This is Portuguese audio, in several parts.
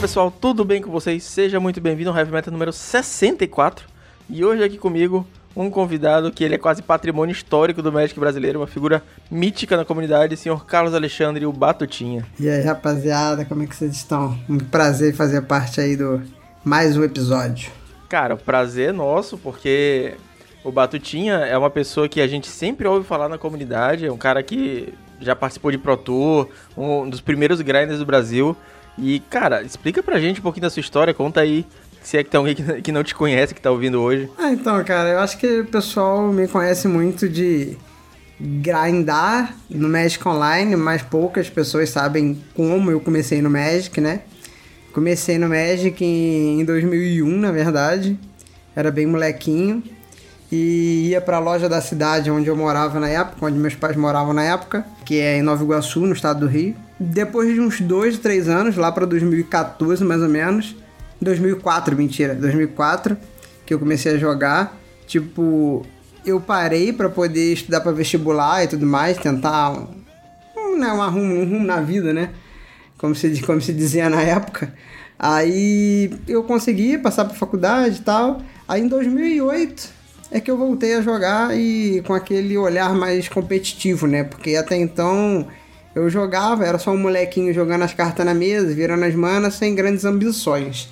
pessoal, tudo bem com vocês? Seja muito bem-vindo ao Heavy Metal número 64. E hoje aqui comigo um convidado que ele é quase patrimônio histórico do Magic brasileiro, uma figura mítica na comunidade, senhor Carlos Alexandre, o Batutinha. E aí, rapaziada, como é que vocês estão? Um prazer fazer parte aí do mais um episódio. Cara, o prazer é nosso, porque o Batutinha é uma pessoa que a gente sempre ouve falar na comunidade, é um cara que já participou de Pro Tour, um dos primeiros grinders do Brasil. E, cara, explica pra gente um pouquinho da sua história, conta aí se é que tem alguém que não te conhece que tá ouvindo hoje. Ah, então, cara, eu acho que o pessoal me conhece muito de grindar no Magic Online, mas poucas pessoas sabem como eu comecei no Magic, né? Comecei no Magic em 2001, na verdade. Era bem molequinho. E ia para a loja da cidade onde eu morava na época, onde meus pais moravam na época, que é em Nova Iguaçu, no estado do Rio. Depois de uns dois, três anos, lá para 2014 mais ou menos, 2004, mentira, 2004, que eu comecei a jogar. Tipo, eu parei para poder estudar para vestibular e tudo mais, tentar um, né, um, rumo, um rumo na vida, né? Como se, como se dizia na época. Aí eu consegui passar para faculdade e tal. Aí em 2008 é que eu voltei a jogar e com aquele olhar mais competitivo, né? Porque até então eu jogava, era só um molequinho jogando as cartas na mesa, virando as manas, sem grandes ambições.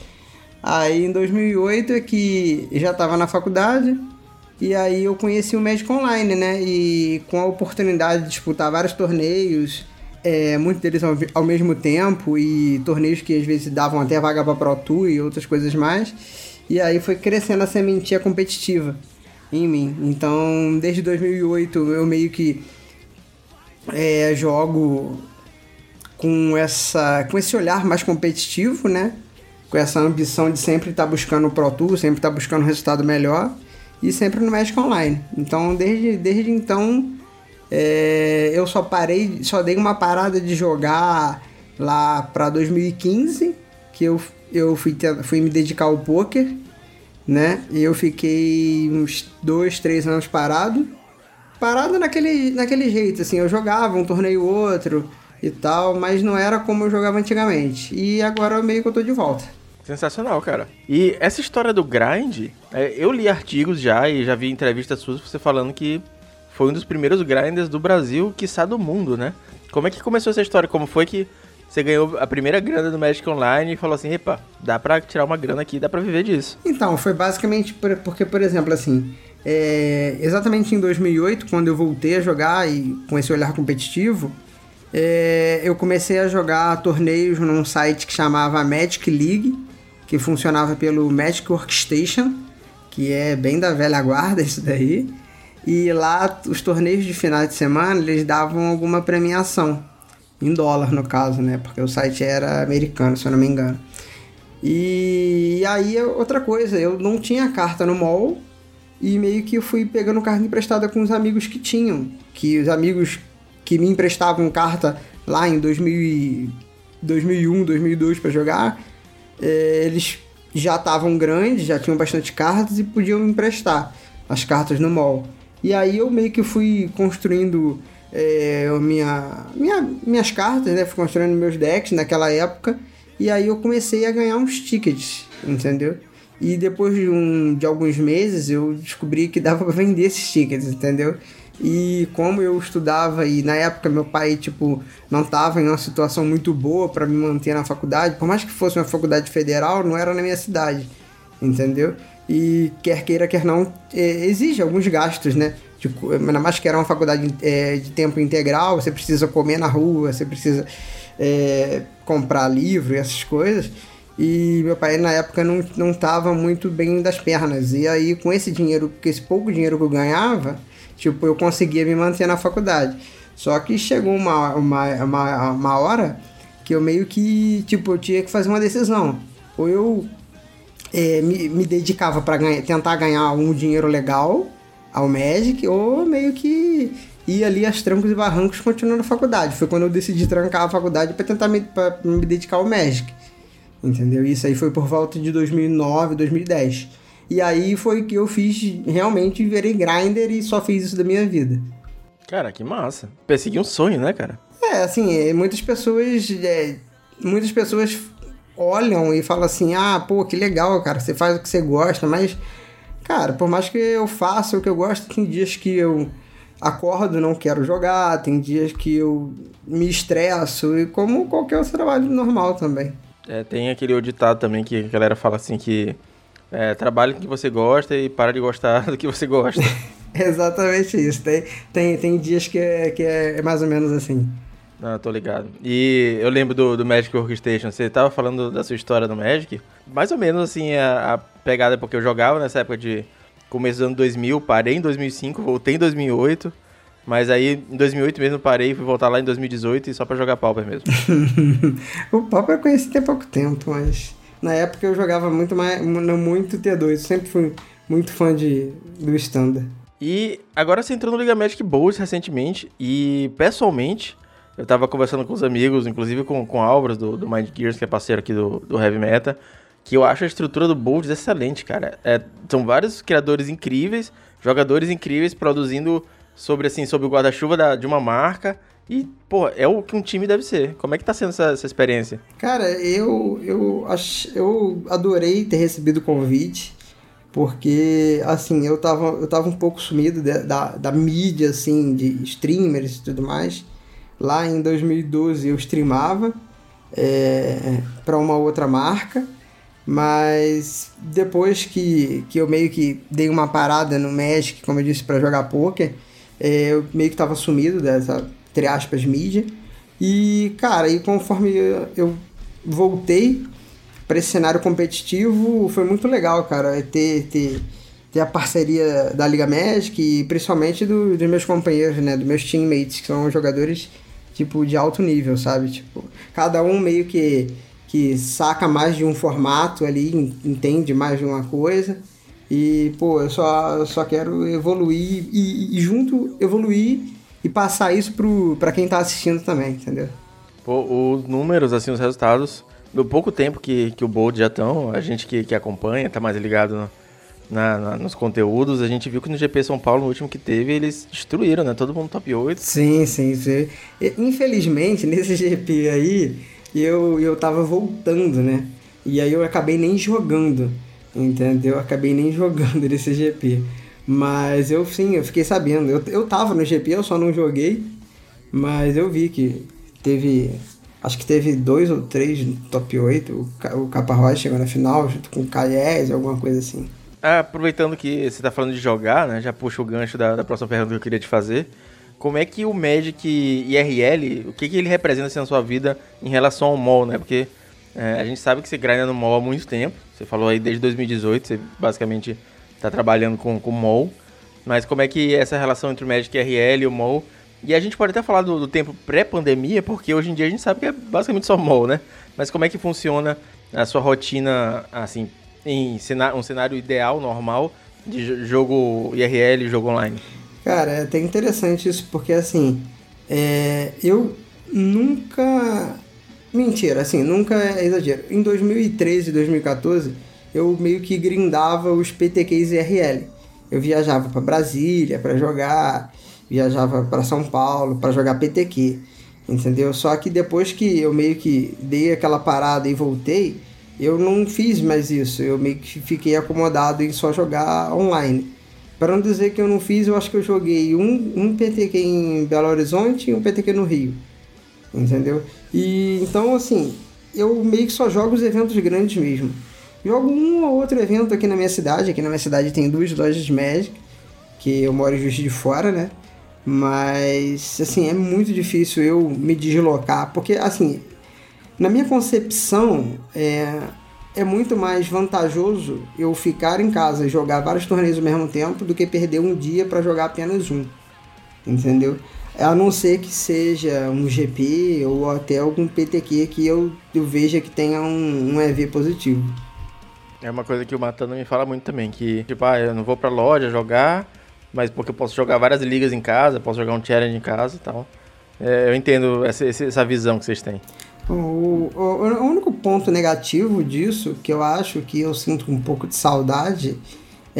Aí em 2008 é que já estava na faculdade e aí eu conheci o Magic Online, né? E com a oportunidade de disputar vários torneios, é, muitos deles ao, ao, mesmo tempo e torneios que às vezes davam até vaga para Pro Tour e outras coisas mais. E aí foi crescendo a sementinha competitiva em mim. Então, desde 2008 eu meio que é, jogo com essa com esse olhar mais competitivo, né? com essa ambição de sempre estar tá buscando o Pro Tour, sempre estar tá buscando um resultado melhor e sempre no Magic Online. Então, desde, desde então, é, eu só parei, só dei uma parada de jogar lá para 2015, que eu, eu fui, fui me dedicar ao poker, né? E eu fiquei uns dois, três anos parado. Parado naquele, naquele jeito, assim, eu jogava um torneio outro e tal, mas não era como eu jogava antigamente. E agora meio que eu tô de volta. Sensacional, cara. E essa história do grind, é, eu li artigos já e já vi entrevistas suas você falando que foi um dos primeiros grinders do Brasil, quiçá do mundo, né? Como é que começou essa história? Como foi que você ganhou a primeira grana do Magic Online e falou assim, epa, dá pra tirar uma grana aqui, dá pra viver disso? Então, foi basicamente porque, por exemplo, assim, é, exatamente em 2008, quando eu voltei a jogar e com esse olhar competitivo, é, eu comecei a jogar torneios num site que chamava Magic League, que funcionava pelo Magic Workstation, que é bem da velha guarda isso daí. E lá os torneios de final de semana eles davam alguma premiação em dólar no caso, né? Porque o site era americano, se eu não me engano. E, aí outra coisa, eu não tinha carta no mall e meio que eu fui pegando carta emprestada com os amigos que tinham, que os amigos que me emprestavam carta lá em 2000, 2001, 2002 para jogar, é, eles já estavam grandes, já tinham bastante cartas e podiam me emprestar as cartas no mall. E aí eu meio que fui construindo é, minha, minha, minhas cartas, né? Fui construindo meus decks naquela época. E aí eu comecei a ganhar uns tickets, entendeu? E depois de, um, de alguns meses eu descobri que dava para vender esses tickets, entendeu? E como eu estudava e na época meu pai, tipo, não estava em uma situação muito boa para me manter na faculdade, por mais que fosse uma faculdade federal, não era na minha cidade, entendeu? E quer queira, quer não, é, exige alguns gastos, né? Ainda mais que era uma faculdade é, de tempo integral, você precisa comer na rua, você precisa é, comprar livro e essas coisas. E meu pai na época não, não tava muito bem das pernas. E aí, com esse dinheiro, com esse pouco dinheiro que eu ganhava, tipo, eu conseguia me manter na faculdade. Só que chegou uma, uma, uma, uma hora que eu meio que, tipo, eu tinha que fazer uma decisão. Ou eu é, me, me dedicava para ganha, tentar ganhar um dinheiro legal ao Magic, ou meio que ia ali aos trancos e barrancos continuando a faculdade. Foi quando eu decidi trancar a faculdade para tentar me, pra me dedicar ao Magic. Entendeu? Isso aí foi por volta de 2009, 2010. E aí foi que eu fiz, realmente virei grinder e só fiz isso da minha vida. Cara, que massa. Persegui um sonho, né, cara? É, assim, é, muitas pessoas. É, muitas pessoas olham e falam assim: ah, pô, que legal, cara, você faz o que você gosta, mas, cara, por mais que eu faça o que eu gosto, tem dias que eu acordo, não quero jogar, tem dias que eu me estresso, e como qualquer outro trabalho normal também. É, tem aquele ditado também que a galera fala assim que é, trabalhe com o que você gosta e para de gostar do que você gosta. Exatamente isso. Tem, tem, tem dias que é, que é mais ou menos assim. Ah, tô ligado. E eu lembro do, do Magic Orchestration, você tava falando da sua história no Magic. Mais ou menos assim, a, a pegada porque eu jogava nessa época de começo do ano 2000, parei em 2005, voltei em 2008. Mas aí em 2008 mesmo parei, fui voltar lá em 2018 e só pra jogar Pauper mesmo. o Pauper eu conheci tem pouco tempo, mas na época eu jogava muito mais, muito T2, sempre fui muito fã de, do Standard. E agora você entrou no Liga Magic Bold recentemente e pessoalmente eu tava conversando com os amigos, inclusive com, com o Álvaro do, do Mind Gears, que é parceiro aqui do, do Heavy Meta, que eu acho a estrutura do Bold excelente, cara. É, são vários criadores incríveis, jogadores incríveis produzindo sobre assim sobre o guarda-chuva de uma marca e, pô, é o que um time deve ser. Como é que tá sendo essa, essa experiência? Cara, eu, eu, ach, eu adorei ter recebido o convite, porque, assim, eu tava, eu tava um pouco sumido de, da, da mídia, assim, de streamers e tudo mais. Lá em 2012 eu streamava é, para uma outra marca, mas depois que, que eu meio que dei uma parada no Magic, como eu disse, para jogar poker, é, eu meio que tava sumido dessa entre aspas, mídia. E, cara, e conforme eu voltei para esse cenário competitivo, foi muito legal, cara, ter, ter, ter a parceria da Liga Magic e principalmente do, dos meus companheiros, né, dos meus teammates, que são jogadores, tipo, de alto nível, sabe? Tipo, cada um meio que, que saca mais de um formato ali, entende mais de uma coisa. E, pô, eu só, eu só quero evoluir e, e junto evoluir e passar isso para quem tá assistindo também, entendeu? Pô, os números, assim, os resultados, do pouco tempo que, que o Bold já estão, a gente que, que acompanha, tá mais ligado no, na, na, nos conteúdos, a gente viu que no GP São Paulo, no último que teve, eles destruíram, né? Todo mundo top 8. Sim, sim, sim. Infelizmente, nesse GP aí, eu, eu tava voltando, né? E aí eu acabei nem jogando, entendeu? Eu acabei nem jogando nesse GP. Mas eu sim, eu fiquei sabendo. Eu, eu tava no GP, eu só não joguei. Mas eu vi que teve. Acho que teve dois ou três top 8. O, o Caparrós chegou na final junto com o Caiés, alguma coisa assim. Ah, aproveitando que você tá falando de jogar, né? Já puxa o gancho da, da próxima pergunta que eu queria te fazer. Como é que o Magic IRL, o que, que ele representa assim, na sua vida em relação ao mall, né? Porque é, a gente sabe que você grinda no mall há muito tempo. Você falou aí desde 2018, você basicamente tá trabalhando com, o MOL. Mas como é que é essa relação entre o Magic RL e o MOL? E a gente pode até falar do, do tempo pré-pandemia, porque hoje em dia a gente sabe que é basicamente só MOL, né? Mas como é que funciona a sua rotina, assim, em um cenário ideal, normal, de jogo IRL e jogo online? Cara, é até interessante isso, porque assim, é, eu nunca. Mentira, assim, nunca é exagero. Em 2013 e 2014 eu meio que grindava os PTQs IRL. Eu viajava para Brasília para jogar, viajava para São Paulo para jogar PTQ, entendeu? Só que depois que eu meio que dei aquela parada e voltei, eu não fiz mais isso. Eu meio que fiquei acomodado em só jogar online. Para não dizer que eu não fiz, eu acho que eu joguei um, um PTQ em Belo Horizonte e um PTQ no Rio. Entendeu? E então, assim, eu meio que só jogo os eventos grandes mesmo. Jogo um ou outro evento aqui na minha cidade. Aqui na minha cidade tem duas lojas de Magic, que eu moro Juiz de Fora, né? Mas, assim, é muito difícil eu me deslocar, porque, assim, na minha concepção, é, é muito mais vantajoso eu ficar em casa e jogar vários torneios ao mesmo tempo do que perder um dia para jogar apenas um. Entendeu? A não ser que seja um GP ou até algum PTQ que eu, eu veja que tenha um, um EV positivo. É uma coisa que o Matando me fala muito também, que, tipo, ah, eu não vou pra loja jogar, mas porque eu posso jogar várias ligas em casa, posso jogar um challenge em casa e tal. É, eu entendo essa, essa visão que vocês têm. O, o, o, único ponto negativo disso, que eu acho que eu sinto um pouco de saudade,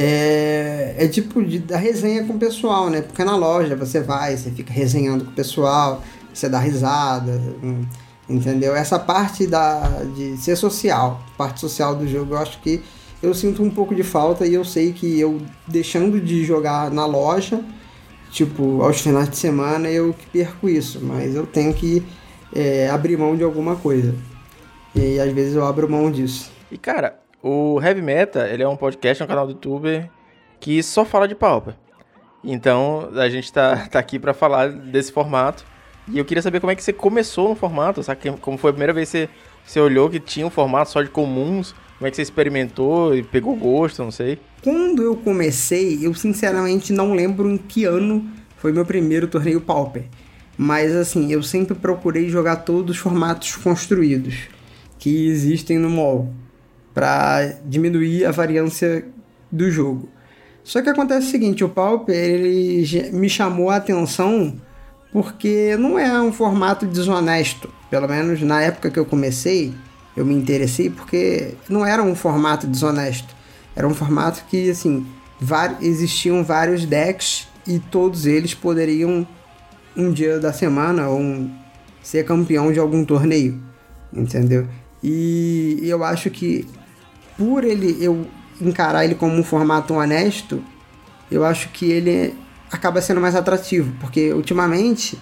é, é tipo de, da resenha com o pessoal, né? Porque na loja você vai, você fica resenhando com o pessoal, você dá risada, hum, Entendeu? Essa parte da, de ser social, parte social do jogo, eu acho que eu sinto um pouco de falta e eu sei que eu deixando de jogar na loja, tipo, aos finais de semana, eu perco isso, mas eu tenho que é, abrir mão de alguma coisa. E às vezes eu abro mão disso. E cara, o Heavy Meta, ele é um podcast, um canal do YouTube que só fala de Pauper. Então, a gente tá, tá aqui para falar desse formato. E eu queria saber como é que você começou no formato, sabe? Como foi a primeira vez que você, você olhou que tinha um formato só de comuns, como é que você experimentou e pegou gosto, não sei. Quando eu comecei, eu sinceramente não lembro em que ano foi meu primeiro torneio Pauper. Mas assim, eu sempre procurei jogar todos os formatos construídos que existem no mall para diminuir a variância do jogo. Só que acontece o seguinte, o Pauper ele me chamou a atenção porque não é um formato desonesto. Pelo menos na época que eu comecei, eu me interessei porque não era um formato desonesto. Era um formato que, assim, existiam vários decks e todos eles poderiam, um dia da semana, um, ser campeão de algum torneio. Entendeu? E eu acho que por ele eu encarar ele como um formato honesto, eu acho que ele acaba sendo mais atrativo, porque ultimamente,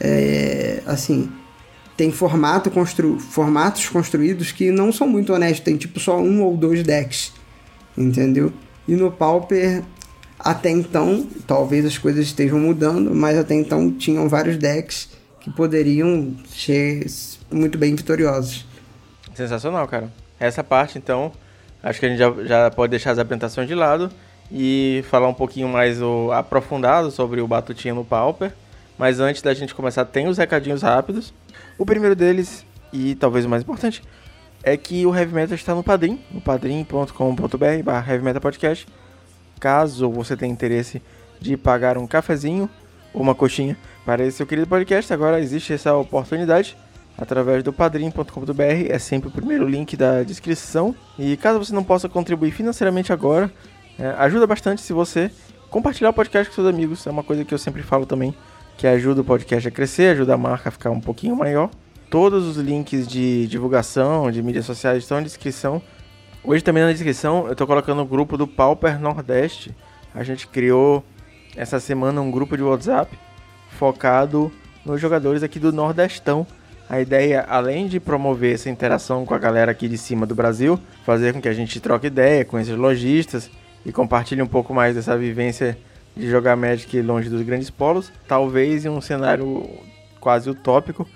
é, assim, tem formato constru formatos construídos que não são muito honestos, tem tipo só um ou dois decks, entendeu? E no Pauper, até então, talvez as coisas estejam mudando, mas até então tinham vários decks que poderiam ser muito bem vitoriosos. Sensacional, cara. Essa parte, então, acho que a gente já, já pode deixar as apresentações de lado e falar um pouquinho mais o, aprofundado sobre o Batutinha no Pauper. Mas antes da gente começar, tem os recadinhos rápidos. O primeiro deles, e talvez o mais importante, é que o Heavy Metal está no Padrim, no padrim.com.br barra Podcast. Caso você tenha interesse de pagar um cafezinho ou uma coxinha para esse seu querido podcast, agora existe essa oportunidade através do padrim.com.br, é sempre o primeiro link da descrição. E caso você não possa contribuir financeiramente agora, é, ajuda bastante se você compartilhar o podcast com seus amigos. É uma coisa que eu sempre falo também, que ajuda o podcast a crescer, ajuda a marca a ficar um pouquinho maior. Todos os links de divulgação, de mídias sociais estão na descrição. Hoje também na descrição eu estou colocando o grupo do Pauper Nordeste. A gente criou essa semana um grupo de WhatsApp focado nos jogadores aqui do Nordestão. A ideia, além de promover essa interação com a galera aqui de cima do Brasil, fazer com que a gente troque ideia com esses lojistas, e compartilhe um pouco mais dessa vivência de jogar Magic longe dos grandes polos. Talvez em um cenário quase utópico,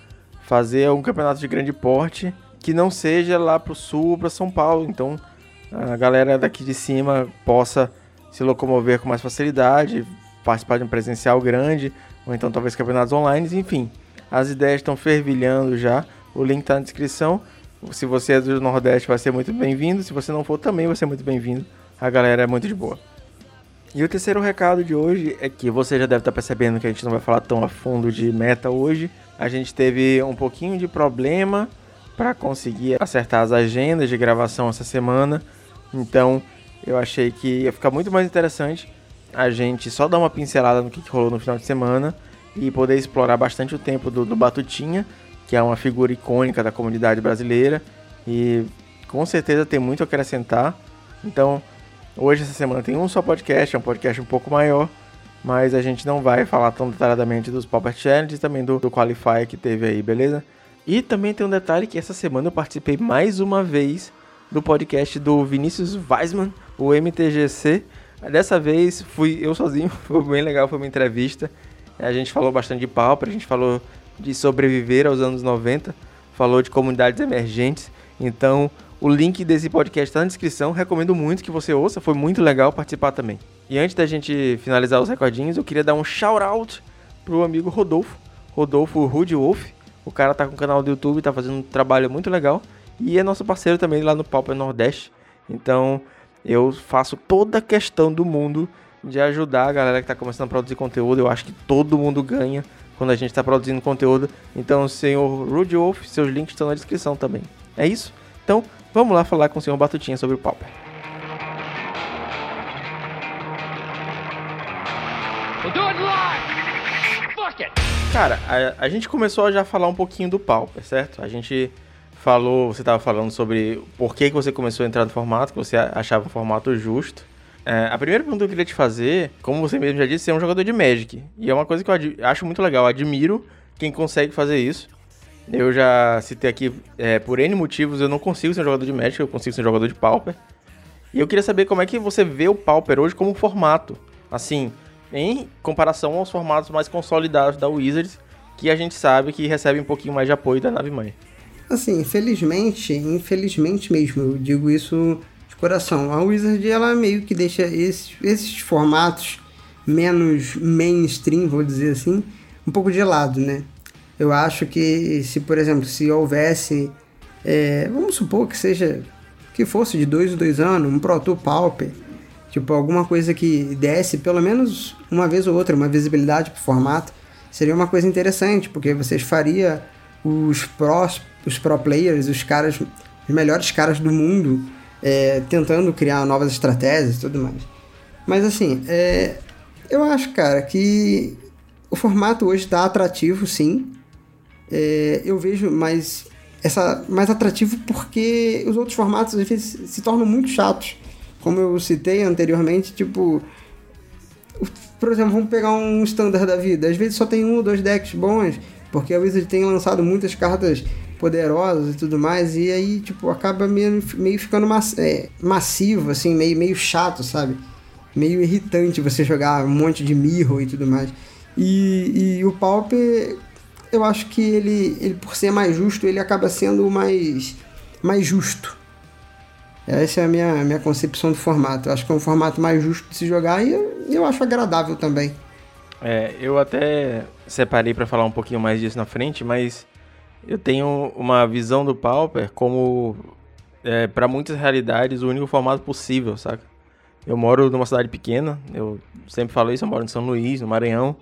fazer um campeonato de grande porte que não seja lá para o sul para São Paulo. Então a galera daqui de cima possa se locomover com mais facilidade, participar de um presencial grande, ou então talvez campeonatos online, enfim. As ideias estão fervilhando já. O link está na descrição. Se você é do Nordeste, vai ser muito bem-vindo. Se você não for, também vai ser muito bem-vindo a galera é muito de boa. E o terceiro recado de hoje é que você já deve estar percebendo que a gente não vai falar tão a fundo de meta hoje. A gente teve um pouquinho de problema para conseguir acertar as agendas de gravação essa semana. Então, eu achei que ia ficar muito mais interessante a gente só dar uma pincelada no que, rolou no final de semana e poder explorar bastante o tempo do, do Batutinha, que é uma figura icônica da comunidade brasileira e com certeza tem muito a acrescentar. Então, Hoje, essa semana, tem um só podcast, é um podcast um pouco maior, mas a gente não vai falar tão detalhadamente dos Pauper Challenge e também do, do Qualify que teve aí, beleza? E também tem um detalhe que essa semana eu participei mais uma vez do podcast do Vinícius Weisman, o MTGC. Dessa vez fui eu sozinho, foi bem legal, foi uma entrevista. A gente falou bastante de Pauper, a gente falou de sobreviver aos anos 90, falou de comunidades emergentes. Então, o link desse podcast está na descrição. Recomendo muito que você ouça. Foi muito legal participar também. E antes da gente finalizar os recordinhos, eu queria dar um shout out pro amigo Rodolfo. Rodolfo Rude Wolf. O cara tá com canal do YouTube, tá fazendo um trabalho muito legal. E é nosso parceiro também lá no Pauper Nordeste. Então eu faço toda a questão do mundo de ajudar a galera que está começando a produzir conteúdo. Eu acho que todo mundo ganha quando a gente está produzindo conteúdo. Então, senhor Rude Wolf, seus links estão na descrição também. É isso? Então, Vamos lá falar com o senhor Batutinha sobre o Pauper. Cara, a, a gente começou a já falar um pouquinho do Pauper, certo? A gente falou, você estava falando sobre por que, que você começou a entrar no formato, que você achava o formato justo. É, a primeira pergunta que eu queria te fazer, como você mesmo já disse, você é um jogador de Magic. E é uma coisa que eu acho muito legal, admiro quem consegue fazer isso. Eu já citei aqui, é, por N motivos, eu não consigo ser um jogador de Magic, eu consigo ser um jogador de Pauper. E eu queria saber como é que você vê o Pauper hoje como formato. Assim, em comparação aos formatos mais consolidados da Wizards, que a gente sabe que recebe um pouquinho mais de apoio da nave mãe. Assim, infelizmente, infelizmente mesmo, eu digo isso coração. A Wizard ela meio que deixa esses, esses formatos menos mainstream, vou dizer assim, um pouco de lado, né? Eu acho que se, por exemplo, se houvesse, é, vamos supor que seja, que fosse de dois em dois anos, um Proto Pauper, tipo alguma coisa que desse pelo menos uma vez ou outra, uma visibilidade pro formato, seria uma coisa interessante, porque vocês faria os prós, os pro players, os caras, os melhores caras do mundo, é, tentando criar novas estratégias e tudo mais. Mas assim, é, eu acho, cara, que o formato hoje está atrativo, sim. É, eu vejo mais, essa, mais atrativo porque os outros formatos às vezes se tornam muito chatos. Como eu citei anteriormente, tipo. Por exemplo, vamos pegar um standard da vida. Às vezes só tem um ou dois decks bons, porque a Wizard tem lançado muitas cartas poderosas e tudo mais, e aí, tipo, acaba meio, meio ficando mass, é, massivo, assim, meio, meio chato, sabe? Meio irritante você jogar um monte de mirror e tudo mais. E, e o Pauper, eu acho que ele, ele, por ser mais justo, ele acaba sendo mais, mais justo. Essa é a minha, minha concepção do formato. Eu acho que é um formato mais justo de se jogar e eu, eu acho agradável também. É, eu até separei para falar um pouquinho mais disso na frente, mas eu tenho uma visão do Pauper como, é, para muitas realidades, o único formato possível, saca? Eu moro numa cidade pequena, eu sempre falo isso, eu moro em São Luís, no Maranhão.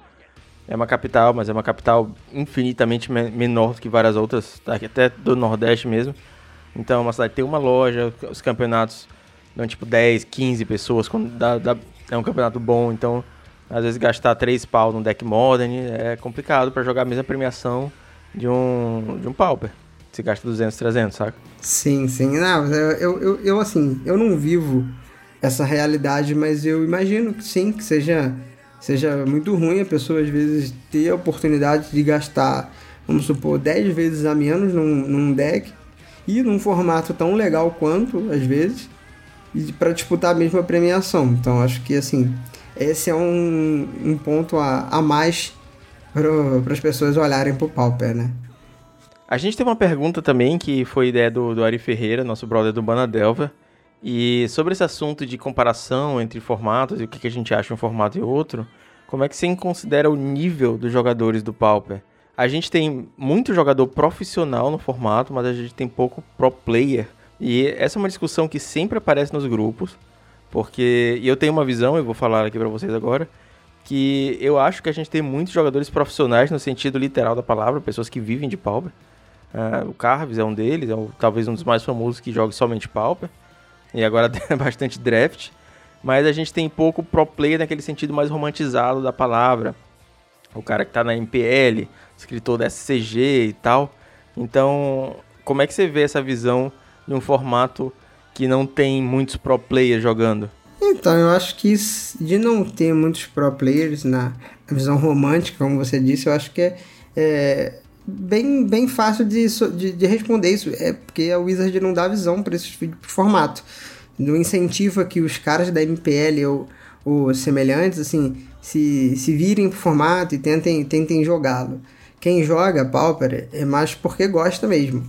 É uma capital, mas é uma capital infinitamente menor do que várias outras, tá até do Nordeste mesmo. Então, é uma cidade tem uma loja, os campeonatos dão tipo 10, 15 pessoas, quando dá, dá, é um campeonato bom, então às vezes gastar 3 pau no deck modern é complicado para jogar a mesma premiação de um, de um pauper. Você gasta 200, 300, saca? Sim, sim. Não, eu, eu, eu, assim, eu não vivo essa realidade, mas eu imagino que sim, que seja, seja muito ruim a pessoa às vezes ter a oportunidade de gastar, vamos supor, 10 vezes a menos num, num deck e num formato tão legal quanto, às vezes, e para disputar a mesma premiação. Então acho que assim, esse é um, um ponto a, a mais para as pessoas olharem para o Pauper, né? A gente tem uma pergunta também que foi ideia do, do Ari Ferreira, nosso brother do Banadelva. E sobre esse assunto de comparação entre formatos e o que, que a gente acha um formato e outro, como é que você considera o nível dos jogadores do Pauper? A gente tem muito jogador profissional no formato, mas a gente tem pouco pro player. E essa é uma discussão que sempre aparece nos grupos, porque e eu tenho uma visão, eu vou falar aqui para vocês agora, que eu acho que a gente tem muitos jogadores profissionais no sentido literal da palavra, pessoas que vivem de Pauper. Uh, o Carves é um deles, é o, talvez um dos mais famosos que joga somente Pauper. E agora tem bastante draft. Mas a gente tem pouco pro player naquele sentido mais romantizado da palavra. O cara que tá na MPL, escritor da SCG e tal. Então, como é que você vê essa visão de um formato que não tem muitos pro players jogando? Então, eu acho que de não ter muitos pro players na visão romântica, como você disse, eu acho que é, é bem, bem fácil de, de, de, responder isso. É porque a Wizard não dá visão para esse formato. Não incentiva que os caras da MPL ou, ou semelhantes assim se, se virem pro formato e tentem, tentem jogá-lo. Quem joga Pauper é mais porque gosta mesmo,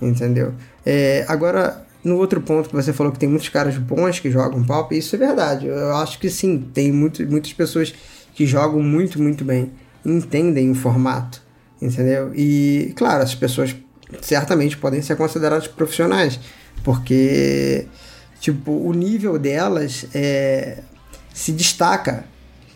entendeu? É, agora, no outro ponto que você falou que tem muitos caras bons que jogam Pauper, isso é verdade. Eu acho que sim, tem muito, muitas pessoas que jogam muito, muito bem, entendem o formato, entendeu? E, claro, as pessoas certamente podem ser consideradas profissionais, porque, tipo, o nível delas é, se destaca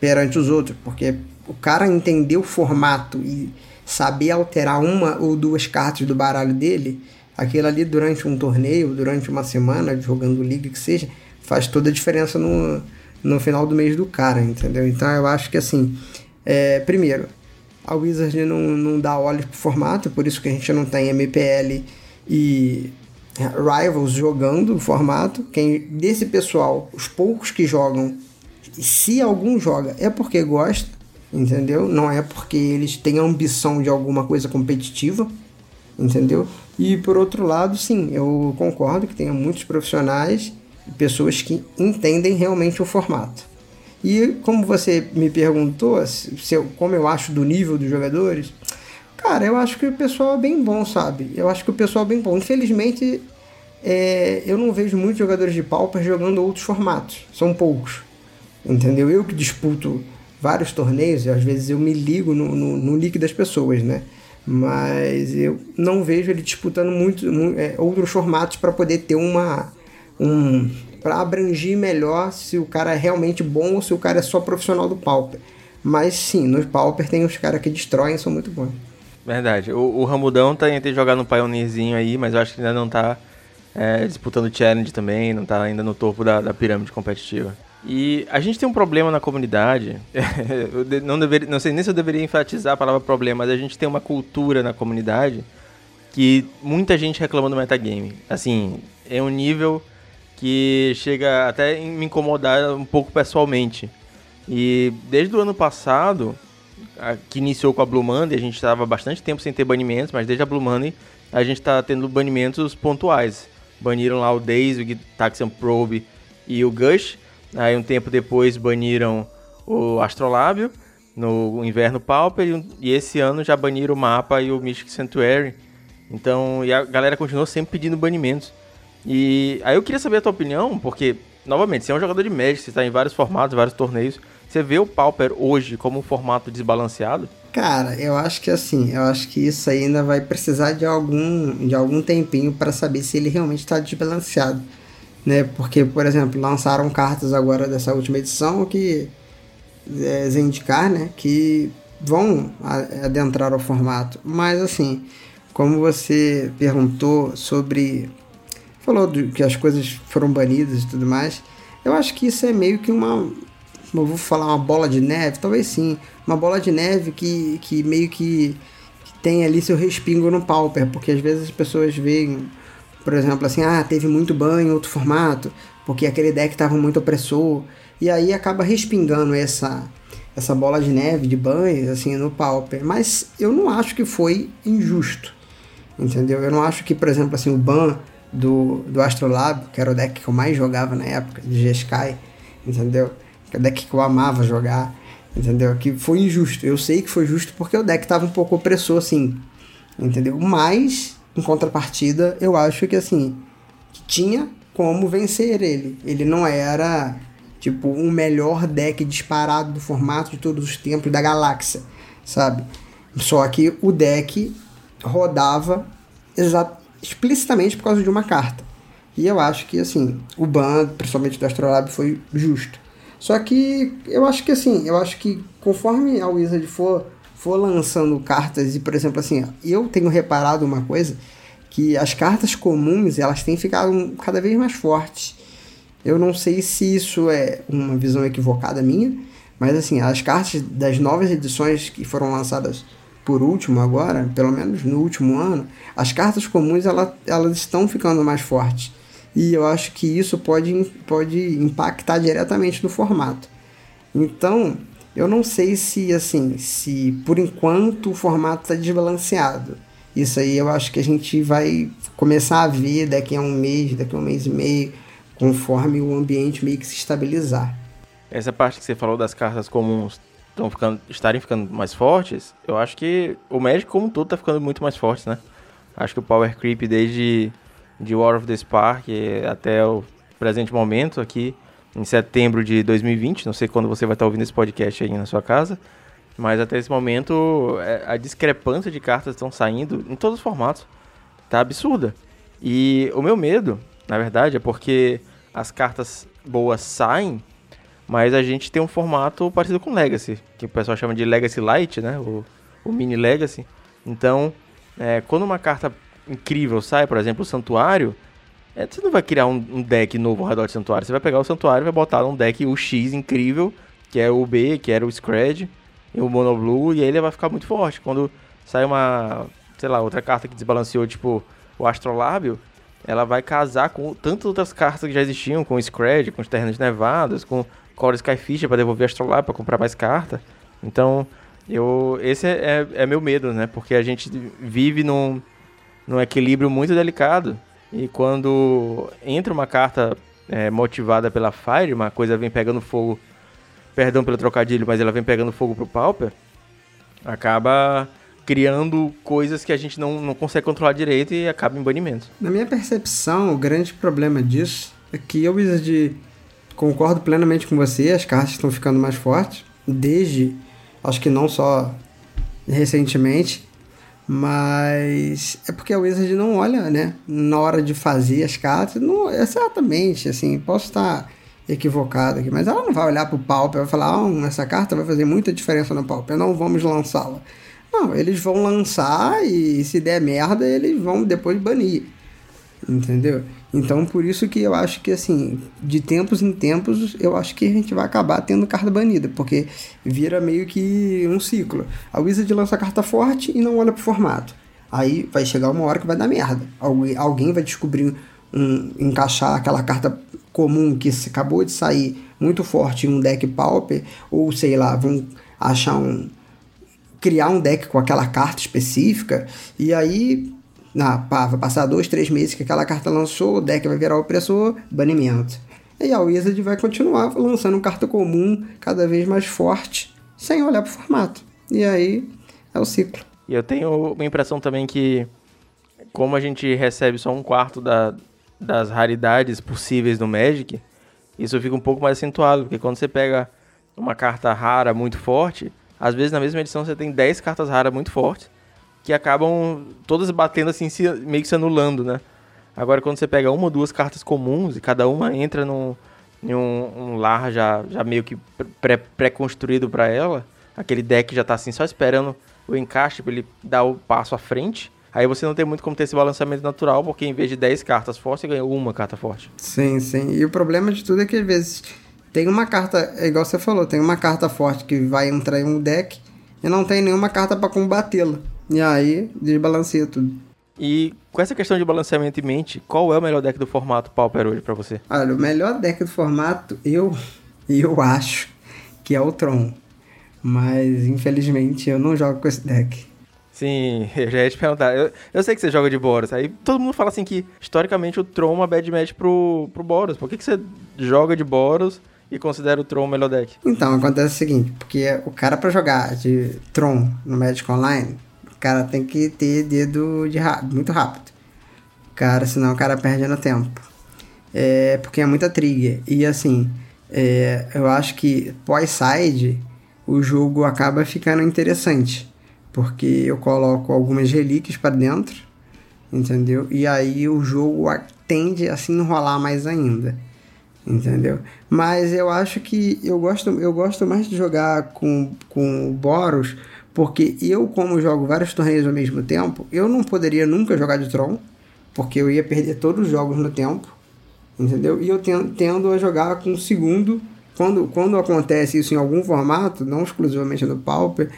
perante os outros, porque o cara entender o formato e saber alterar uma ou duas cartas do baralho dele, aquilo ali durante um torneio, durante uma semana, jogando liga que seja, faz toda a diferença no, no final do mês do cara, entendeu? Então eu acho que assim, é, primeiro, a Wizard não, não dá olhos pro formato, por isso que a gente não tem MPL e Rivals jogando o formato. Quem desse pessoal, os poucos que jogam, se algum joga, é porque gosta, entendeu? Não é porque eles têm ambição de alguma coisa competitiva, entendeu? E por outro lado, sim, eu concordo que tenha muitos profissionais e pessoas que entendem realmente o formato. E como você me perguntou, se eu, como eu acho do nível dos jogadores, cara, eu acho que o pessoal é bem bom, sabe? Eu acho que o pessoal é bem bom. Infelizmente, é, eu não vejo muitos jogadores de Pauper jogando outros formatos. São poucos. Entendeu? Eu que disputo vários torneios, e às vezes eu me ligo no, no, no nick das pessoas, né? Mas eu não vejo ele disputando muito, é, outros formatos para poder ter uma. Um, para abranger melhor se o cara é realmente bom ou se o cara é só profissional do Pauper. Mas sim, no Pauper tem os caras que destroem são muito bons. Verdade. O, o Ramudão tá entre jogar no Pioneerzinho aí, mas eu acho que ainda não tá é, disputando challenge também, não tá ainda no topo da, da pirâmide competitiva. E a gente tem um problema na comunidade. eu não, deveria, não sei nem se eu deveria enfatizar a palavra problema, mas a gente tem uma cultura na comunidade que muita gente reclama do metagame. Assim, é um nível que chega até me incomodar um pouco pessoalmente. E desde o ano passado, que iniciou com a Blue a gente estava bastante tempo sem ter banimentos, mas desde a Blue a gente está tendo banimentos pontuais. Baniram lá o Days, o Taxian Probe e o Gush. Aí um tempo depois baniram o Astrolábio no Inverno Pauper e esse ano já baniram o mapa e o Mystic Sanctuary. Então, e a galera continuou sempre pedindo banimentos. E aí eu queria saber a tua opinião, porque, novamente, você é um jogador de Magic, você está em vários formatos, vários torneios. Você vê o Pauper hoje como um formato desbalanceado? Cara, eu acho que assim, eu acho que isso ainda vai precisar de algum, de algum tempinho para saber se ele realmente está desbalanceado. Né? Porque, por exemplo, lançaram cartas agora dessa última edição que é, Zendikar, né? Que vão adentrar o formato. Mas assim, como você perguntou sobre falou do, que as coisas foram banidas e tudo mais. Eu acho que isso é meio que uma. Eu vou falar uma bola de neve, talvez sim. Uma bola de neve que, que meio que, que tem ali seu respingo no pauper, porque às vezes as pessoas veem, por exemplo, assim, ah, teve muito banho em outro formato, porque aquele deck estava muito opressor, e aí acaba respingando essa, essa bola de neve de banhos assim no pauper. Mas eu não acho que foi injusto, entendeu? Eu não acho que, por exemplo, assim, o ban do, do Astrolab, que era o deck que eu mais jogava na época, de Jeskai, entendeu? Que é o deck que eu amava jogar, entendeu? Que foi injusto. Eu sei que foi justo porque o deck tava um pouco opressor, assim, entendeu? Mas, em contrapartida, eu acho que, assim, que tinha como vencer ele. Ele não era, tipo, o melhor deck disparado do formato de todos os tempos da galáxia, sabe? Só que o deck rodava explicitamente por causa de uma carta. E eu acho que, assim, o ban, principalmente do Astrolab, foi justo. Só que eu acho que, assim, eu acho que conforme a Wizard for, for lançando cartas, e, por exemplo, assim, eu tenho reparado uma coisa, que as cartas comuns, elas têm ficado cada vez mais fortes. Eu não sei se isso é uma visão equivocada minha, mas, assim, as cartas das novas edições que foram lançadas por último agora, pelo menos no último ano, as cartas comuns ela, elas estão ficando mais fortes. E eu acho que isso pode, pode impactar diretamente no formato. Então, eu não sei se assim, se por enquanto o formato está desbalanceado. Isso aí eu acho que a gente vai começar a ver daqui a um mês, daqui a um mês e meio, conforme o ambiente meio que se estabilizar. Essa parte que você falou das cartas comuns estão ficando, estarem ficando mais fortes, eu acho que o Magic como um todo está ficando muito mais forte, né? Acho que o Power Creep desde de War of the Spark até o presente momento aqui em setembro de 2020, não sei quando você vai estar ouvindo esse podcast aí na sua casa, mas até esse momento é, a discrepância de cartas estão saindo em todos os formatos, tá absurda. E o meu medo, na verdade, é porque as cartas boas saem mas a gente tem um formato parecido com Legacy, que o pessoal chama de Legacy Light, né? O, o Mini Legacy. Então, é, quando uma carta incrível sai, por exemplo, o Santuário, é, você não vai criar um, um, deck novo ao redor de Santuário. Você vai pegar o Santuário e vai botar um deck UX incrível, que é o B, que era o Scred, em um Mono Blue e ele vai ficar muito forte. Quando sai uma, sei lá, outra carta que desbalanceou, tipo o Astrolábio, ela vai casar com tantas outras cartas que já existiam, com o Scred, com os Terrenos Nevados, com Core Skyfish para devolver Astrolábio para comprar mais carta. Então, eu esse é, é, é, meu medo, né? Porque a gente vive num, num equilíbrio muito delicado. E quando entra uma carta é, motivada pela Fire, uma coisa vem pegando fogo, perdão pelo trocadilho, mas ela vem pegando fogo pro Pauper, acaba criando coisas que a gente não, não consegue controlar direito e acaba em banimento. Na minha percepção, o grande problema disso é que eu de concordo plenamente com você, as cartas estão ficando mais fortes, desde, acho que não só recentemente, mas é porque a Wizard não olha, né, na hora de fazer as cartas, não, exatamente, assim, posso estar equivocado aqui, mas ela não vai olhar para o Pauper e vai falar, ah, essa carta vai fazer muita diferença no Pauper, não vamos lançá-la. Não, eles vão lançar e se der merda, eles vão depois banir. Entendeu? Então, por isso que eu acho que, assim, de tempos em tempos, eu acho que a gente vai acabar tendo carta banida, porque vira meio que um ciclo. A Wizard lança carta forte e não olha pro formato. Aí vai chegar uma hora que vai dar merda. Alguém vai descobrir um, encaixar aquela carta comum que acabou de sair muito forte em um deck pauper, ou sei lá, vão achar um, criar um deck com aquela carta específica, e aí na, pá, vai passar dois, três meses que aquela carta lançou, o deck vai virar opressor, banimento. E a Wizard vai continuar lançando carta comum cada vez mais forte, sem olhar pro formato. E aí é o ciclo. E eu tenho uma impressão também que, como a gente recebe só um quarto da, das raridades possíveis no Magic, isso fica um pouco mais acentuado, porque quando você pega uma carta rara muito forte, às vezes na mesma edição você tem 10 cartas raras muito fortes que acabam todas batendo assim, se, meio que se anulando, né? Agora quando você pega uma ou duas cartas comuns e cada uma entra num, em um, um lar já, já meio que pré-construído para ela, aquele deck já tá assim só esperando o encaixe para ele dar o passo à frente. Aí você não tem muito como ter esse balanceamento natural, porque em vez de 10 cartas fortes, você ganha uma carta forte. Sim, sim. E o problema de tudo é que às vezes tem uma carta, é igual você falou, tem uma carta forte que vai entrar em um deck e não tem nenhuma carta para combatê-la. E aí desbalanceia tudo. E com essa questão de balanceamento em mente, qual é o melhor deck do formato Pauper hoje para você? Olha, o melhor deck do formato, eu, eu acho que é o Tron. Mas infelizmente eu não jogo com esse deck. Sim, eu já ia te perguntar. Eu, eu sei que você joga de Boros. Aí todo mundo fala assim que historicamente o Tron é uma bad match pro, pro Boros. Por que, que você joga de Boros e considera o Tron o melhor deck? Então, acontece o seguinte, porque o cara para jogar de Tron no Magic Online, cara tem que ter dedo de muito rápido. Cara, senão o cara perde no tempo. É, porque é muita trigger. E assim, é, eu acho que pós-side o jogo acaba ficando interessante. Porque eu coloco algumas relíquias para dentro, entendeu? E aí o jogo tende a se enrolar mais ainda entendeu? Mas eu acho que eu gosto, eu gosto mais de jogar com, com o Boros, porque eu, como jogo vários torneios ao mesmo tempo, eu não poderia nunca jogar de Tron, porque eu ia perder todos os jogos no tempo, entendeu? E eu tendo, a jogar com o segundo, quando, quando acontece isso em algum formato, não exclusivamente no Pauper,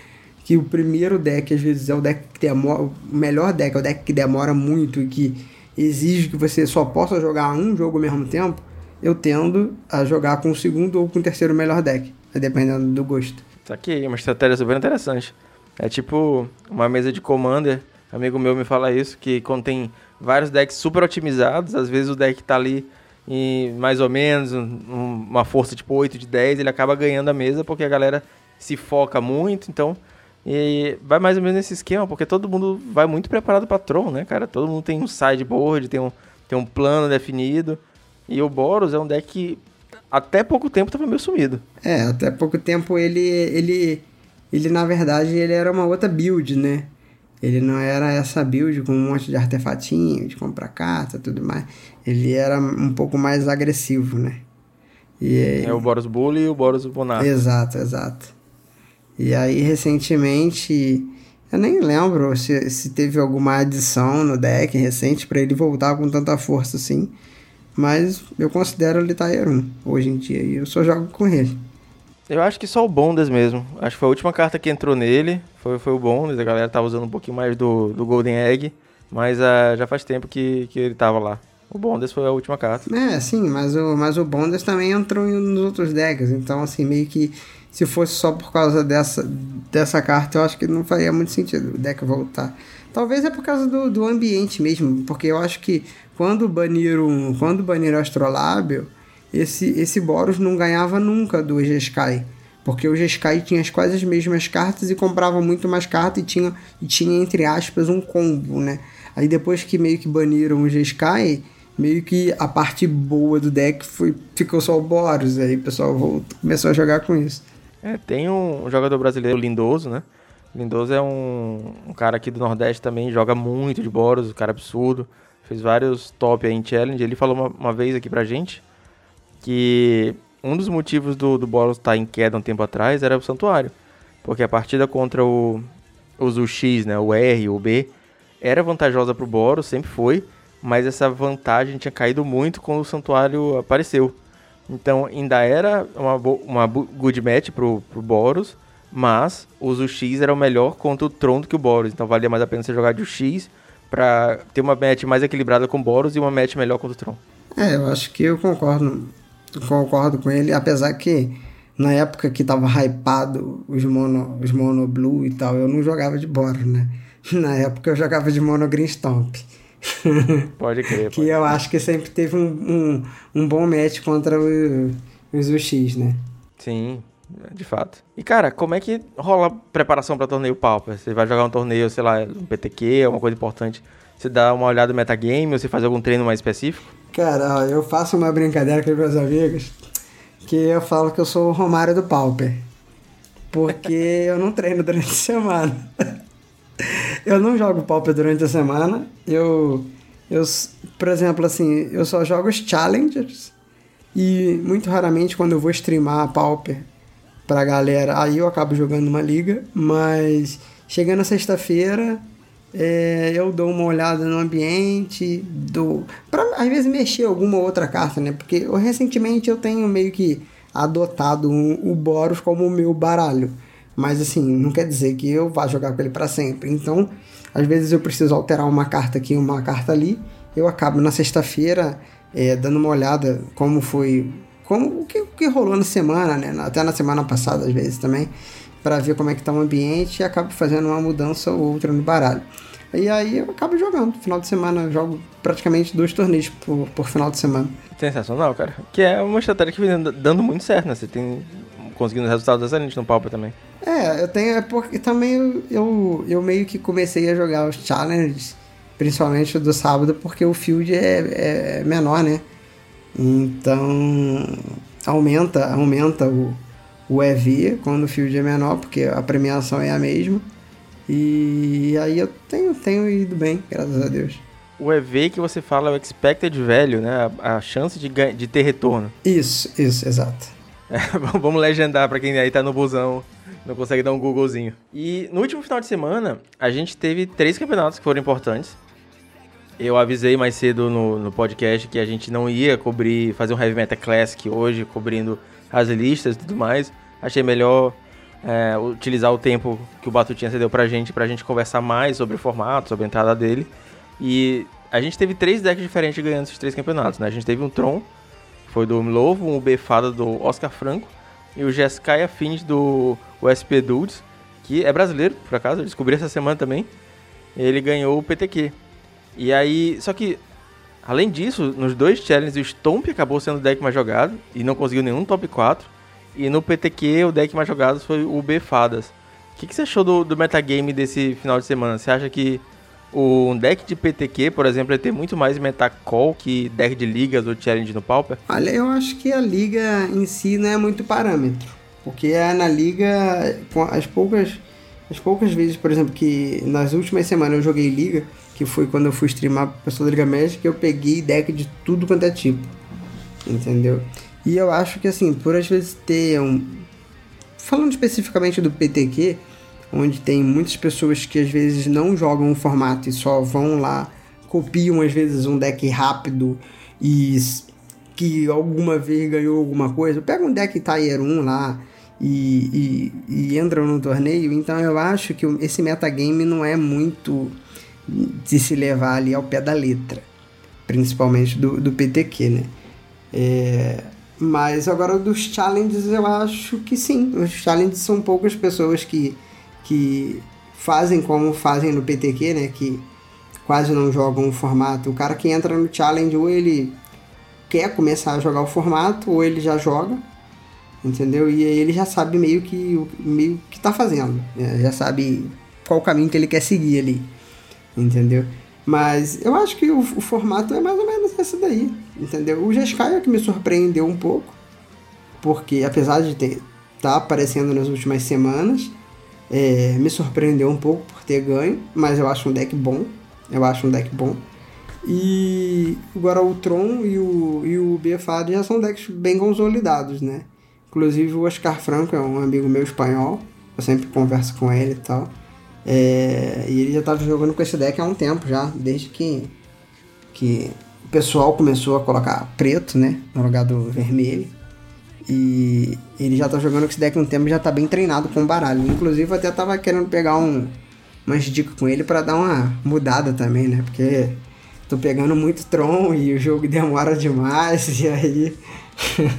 que o primeiro deck às vezes é o deck que demora, o melhor deck é o deck que demora muito e que exige que você só possa jogar um jogo ao mesmo tempo, eu tendo a jogar com o segundo ou com o terceiro melhor deck, dependendo do gosto. Tá aqui, uma estratégia super interessante. É tipo uma mesa de commander, amigo meu me fala isso, que contém vários decks super otimizados, às vezes o deck tá ali em mais ou menos um, uma força tipo 8 de 10, ele acaba ganhando a mesa porque a galera se foca muito, então e vai mais ou menos nesse esquema, porque todo mundo vai muito preparado para Tron, né, cara? Todo mundo tem um sideboard, tem um, tem um plano definido. E o Boros é um deck que até pouco tempo tava meio sumido. É, até pouco tempo ele, ele, ele na verdade, ele era uma outra build, né? Ele não era essa build com um monte de artefatinho, de comprar carta tudo mais. Ele era um pouco mais agressivo, né? E, é o Boros Bully e o Boros Bonato. Exato, exato. E aí, recentemente, eu nem lembro se, se teve alguma adição no deck recente para ele voltar com tanta força assim. Mas eu considero ele Tier 1 hoje em dia e eu só jogo com ele. Eu acho que só o Bondas mesmo. Acho que foi a última carta que entrou nele. Foi, foi o Bondas. A galera tava usando um pouquinho mais do, do Golden Egg. Mas uh, já faz tempo que, que ele tava lá. O Bondas foi a última carta. É, sim, mas o, mas o Bondas também entrou nos outros decks. Então, assim, meio que se fosse só por causa dessa, dessa carta, eu acho que não faria muito sentido o deck voltar. Talvez é por causa do, do ambiente mesmo, porque eu acho que quando baniram, quando baniram Astrolábio, esse, esse Boros não ganhava nunca do G-Sky. Porque o G-Sky tinha as quase as mesmas cartas e comprava muito mais cartas e tinha, e tinha, entre aspas, um combo, né? Aí depois que meio que baniram o G-Sky, meio que a parte boa do deck foi, ficou só o Boros. Aí o pessoal voltou, começou a jogar com isso. É, tem um jogador brasileiro lindoso, né? Lindoso é um, um, cara aqui do Nordeste também, joga muito de Boros, um cara absurdo. Fez vários top aí em challenge. Ele falou uma, uma vez aqui pra gente que um dos motivos do, do Boros estar tá em queda um tempo atrás era o Santuário. Porque a partida contra o, os UX, né, o R, o B, era vantajosa pro Boros, sempre foi mas essa vantagem tinha caído muito quando o santuário apareceu. Então ainda era uma, uma good match pro, pro Boros, mas os UX era o melhor contra o Tron do que o Boros. Então valia mais a pena você jogar de UX para ter uma match mais equilibrada com o Boros e uma match melhor contra o Tron. É, eu acho que eu concordo, concordo com ele, apesar que na época que tava hypado os mono, os mono blue e tal, eu não jogava de Boros, né? Na época eu jogava de mono green stomp. Pode crer. que pode eu acho que sempre teve um, um, um bom match contra o, os UX, né? Sim, de fato. E cara, como é que rola a preparação para torneio Pauper? Você vai jogar um torneio, sei lá, um PTQ, uma coisa importante. Você dá uma olhada no metagame ou você faz algum treino mais específico? Cara, eu faço uma brincadeira com meus amigos que eu falo que eu sou o Romário do Pauper. Porque eu não treino durante a semana eu não jogo Pauper durante a semana. Eu, eu, por exemplo, assim, eu só jogo os challengers e muito raramente quando eu vou streamar Pauper pra galera, aí eu acabo jogando uma liga, mas chegando sexta-feira, é, eu dou uma olhada no ambiente, dou para às vezes mexer alguma outra carta, né? Porque eu, recentemente eu tenho meio que adotado um, o Boros como o meu baralho. Mas assim, não quer dizer que eu vá jogar com ele para sempre. Então, às vezes eu preciso alterar uma carta aqui, uma carta ali. Eu acabo na sexta-feira é, dando uma olhada como foi, como o que, o que rolou na semana, né? Até na semana passada às vezes também, para ver como é que tá o ambiente e acabo fazendo uma mudança ou outra no baralho. E aí eu acabo jogando. Final de semana eu jogo praticamente dois torneios por, por final de semana. Sensacional, cara. Que é uma estratégia que vem dando muito certo, né? Você tem conseguindo resultados excelentes no Pauper também. É, eu tenho. É porque também eu, eu, eu, meio que comecei a jogar os challenges, principalmente do sábado, porque o field é, é menor, né? Então aumenta, aumenta o, o EV quando o field é menor, porque a premiação é a mesma. E aí eu tenho, tenho ido bem, graças a Deus. O EV que você fala é o expected value, né? A, a chance de, de ter retorno. Isso, isso, exato. É, vamos legendar para quem aí tá no busão, não consegue dar um Googlezinho. E no último final de semana, a gente teve três campeonatos que foram importantes. Eu avisei mais cedo no, no podcast que a gente não ia cobrir, fazer um Heavy Metal Classic hoje, cobrindo as listas e tudo mais. Achei melhor é, utilizar o tempo que o Batutinha cedeu pra gente, pra gente conversar mais sobre o formato, sobre a entrada dele. E a gente teve três decks diferentes ganhando esses três campeonatos, né? A gente teve um Tron, foi do Lovo, um Befada do Oscar Franco e o Jeskai Afins do USP Dudes, que é brasileiro, por acaso, eu descobri essa semana também. Ele ganhou o PTQ. E aí, só que além disso, nos dois challenges o Stomp acabou sendo o deck mais jogado e não conseguiu nenhum top 4. E no PTQ o deck mais jogado foi o Befadas. O que, que você achou do, do metagame desse final de semana? Você acha que um deck de PTQ, por exemplo, ele tem muito mais metacall que deck de ligas ou challenge no Pauper? Olha, eu acho que a liga em si não é muito parâmetro. Porque é na liga, as poucas, as poucas vezes, por exemplo, que nas últimas semanas eu joguei liga, que foi quando eu fui streamar para pessoa da Liga Magic, eu peguei deck de tudo quanto é tipo. Entendeu? E eu acho que assim, por às vezes ter um. Falando especificamente do PTQ, onde tem muitas pessoas que às vezes não jogam o formato e só vão lá, copiam às vezes um deck rápido e que alguma vez ganhou alguma coisa. Pega um deck Tier 1 lá e, e, e entram no torneio. Então eu acho que esse metagame não é muito de se levar ali ao pé da letra, principalmente do, do PTQ, né? É, mas agora dos challenges eu acho que sim. Os challenges são poucas pessoas que, que fazem como fazem no PTQ, né? Que quase não jogam o formato. O cara que entra no challenge ou ele quer começar a jogar o formato ou ele já joga, entendeu? E aí ele já sabe meio que meio que tá fazendo, né? já sabe qual o caminho que ele quer seguir ali, entendeu? Mas eu acho que o, o formato é mais ou menos esse daí, entendeu? O Jeskai é que me surpreendeu um pouco, porque apesar de ter tá aparecendo nas últimas semanas, é, me surpreendeu um pouco por ter ganho, mas eu acho um deck bom, eu acho um deck bom. E agora o Tron e o, e o Befado já são decks bem consolidados, né? Inclusive o Oscar Franco é um amigo meu espanhol, eu sempre converso com ele e tal. É, e ele já estava jogando com esse deck há um tempo já, desde que, que o pessoal começou a colocar preto, né, no lugar do vermelho. E ele já tá jogando com esse deck há um tempo já tá bem treinado com o baralho. Inclusive, eu até tava querendo pegar um, umas dicas com ele para dar uma mudada também, né? Porque tô pegando muito Tron e o jogo demora demais e aí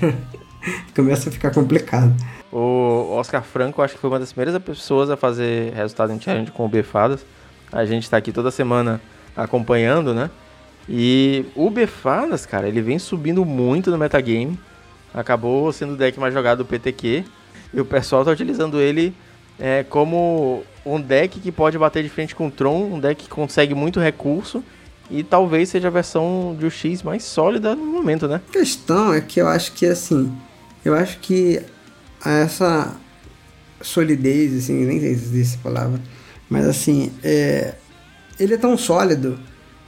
começa a ficar complicado. O Oscar Franco, acho que foi uma das primeiras pessoas a fazer resultado em challenge com o Befadas. A gente tá aqui toda semana acompanhando, né? E o Befadas, cara, ele vem subindo muito no metagame. Acabou sendo o deck mais jogado do PTQ. E o pessoal tá utilizando ele é, como um deck que pode bater de frente com o Tron, um deck que consegue muito recurso. E talvez seja a versão de UX mais sólida no momento, né? A questão é que eu acho que assim. Eu acho que essa solidez, assim, nem sei se existe essa palavra, mas assim, é, ele é tão sólido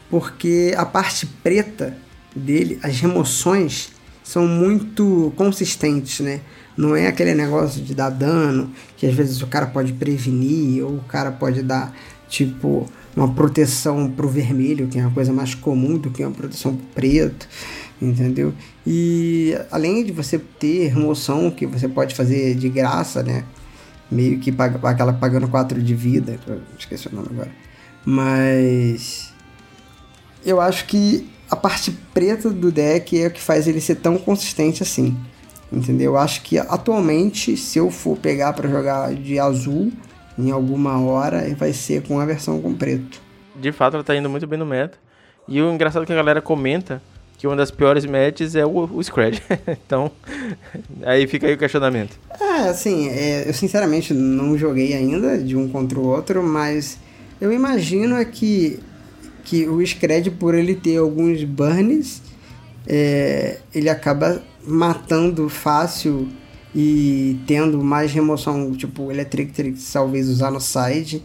porque a parte preta dele, as remoções são muito consistentes, né? Não é aquele negócio de dar dano, que às vezes o cara pode prevenir, ou o cara pode dar, tipo, uma proteção pro vermelho, que é uma coisa mais comum do que uma proteção pro preto entendeu? E além de você ter remoção que você pode fazer de graça, né? Meio que paga, aquela pagando 4 de vida, esqueci o nome agora. Mas eu acho que a parte preta do deck é o que faz ele ser tão consistente assim. Entendeu? Eu acho que atualmente, se eu for pegar para jogar de azul em alguma hora, vai ser com a versão com preto. De fato, ela tá indo muito bem no meta. E o engraçado é que a galera comenta que uma das piores matches é o, o Scred. então, aí fica aí o questionamento. É, assim, é, eu sinceramente não joguei ainda de um contra o outro, mas eu imagino é que, que o Scred, por ele ter alguns burns, é, ele acaba matando fácil e tendo mais remoção, tipo, Electric Tricks, talvez usar no side,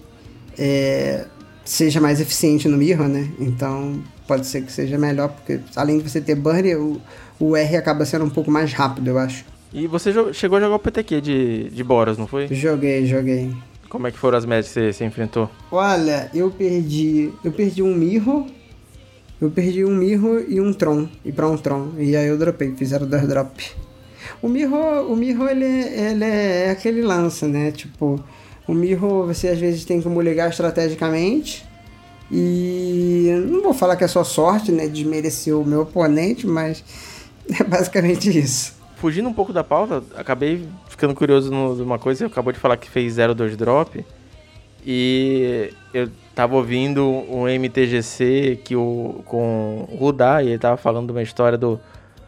é, seja mais eficiente no Mirror, né? Então, pode ser que seja melhor, porque além de você ter burn, o, o R acaba sendo um pouco mais rápido, eu acho. E você chegou a jogar o PTQ de, de Boras, não foi? Joguei, joguei. Como é que foram as médias que você, enfrentou? Olha, eu perdi. Eu perdi um Mirror. Eu perdi um Mirror e um Tron. E pra um Tron. E aí eu dropei, fizeram dois drop. O Mirror, o Mirror ele, é, ele é aquele lance, né? Tipo, o Mirror você às vezes tem como ligar estrategicamente e não vou falar que é só sorte, né? Desmerecer o meu oponente, mas é basicamente isso. Fugindo um pouco da pauta, acabei ficando curioso numa coisa. Você acabou de falar que fez 0-2 drop. E eu tava ouvindo um MTGC que o, com o Rudá, e ele tava falando de uma história do,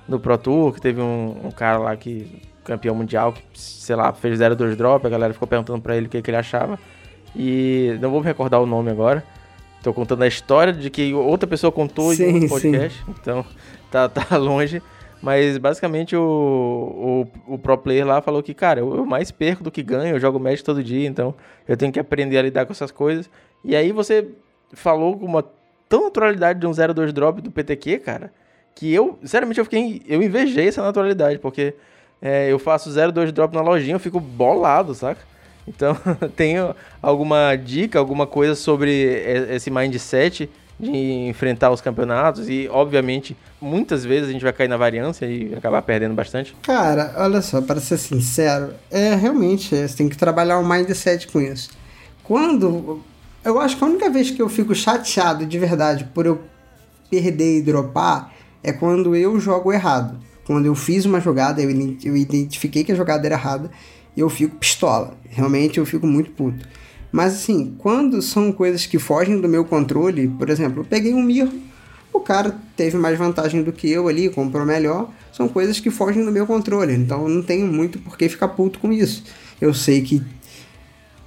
do Pro Tour, que teve um, um cara lá que, campeão mundial, que, sei lá, fez 0-2 drop, a galera ficou perguntando pra ele o que, que ele achava. E não vou me recordar o nome agora. Tô contando a história de que outra pessoa contou sim, em um podcast, sim. então tá, tá longe. Mas basicamente o, o, o pro player lá falou que, cara, eu, eu mais perco do que ganho, eu jogo Magic todo dia, então eu tenho que aprender a lidar com essas coisas. E aí você falou com uma tão naturalidade de um 0-2 drop do PTQ, cara, que eu, sinceramente, eu fiquei. Eu invejei essa naturalidade, porque é, eu faço 0-2 drop na lojinha, eu fico bolado, saca? Então, tem alguma dica, alguma coisa sobre esse mindset de enfrentar os campeonatos e, obviamente, muitas vezes a gente vai cair na variância e acabar perdendo bastante? Cara, olha só, para ser sincero, é realmente, você tem que trabalhar o um mindset com isso. Quando. Eu acho que a única vez que eu fico chateado de verdade por eu perder e dropar é quando eu jogo errado. Quando eu fiz uma jogada, eu identifiquei que a jogada era errada, eu fico pistola. Realmente eu fico muito puto. Mas assim, quando são coisas que fogem do meu controle, por exemplo, eu peguei um mirro, o cara teve mais vantagem do que eu ali, comprou melhor, são coisas que fogem do meu controle, então eu não tenho muito por que ficar puto com isso. Eu sei que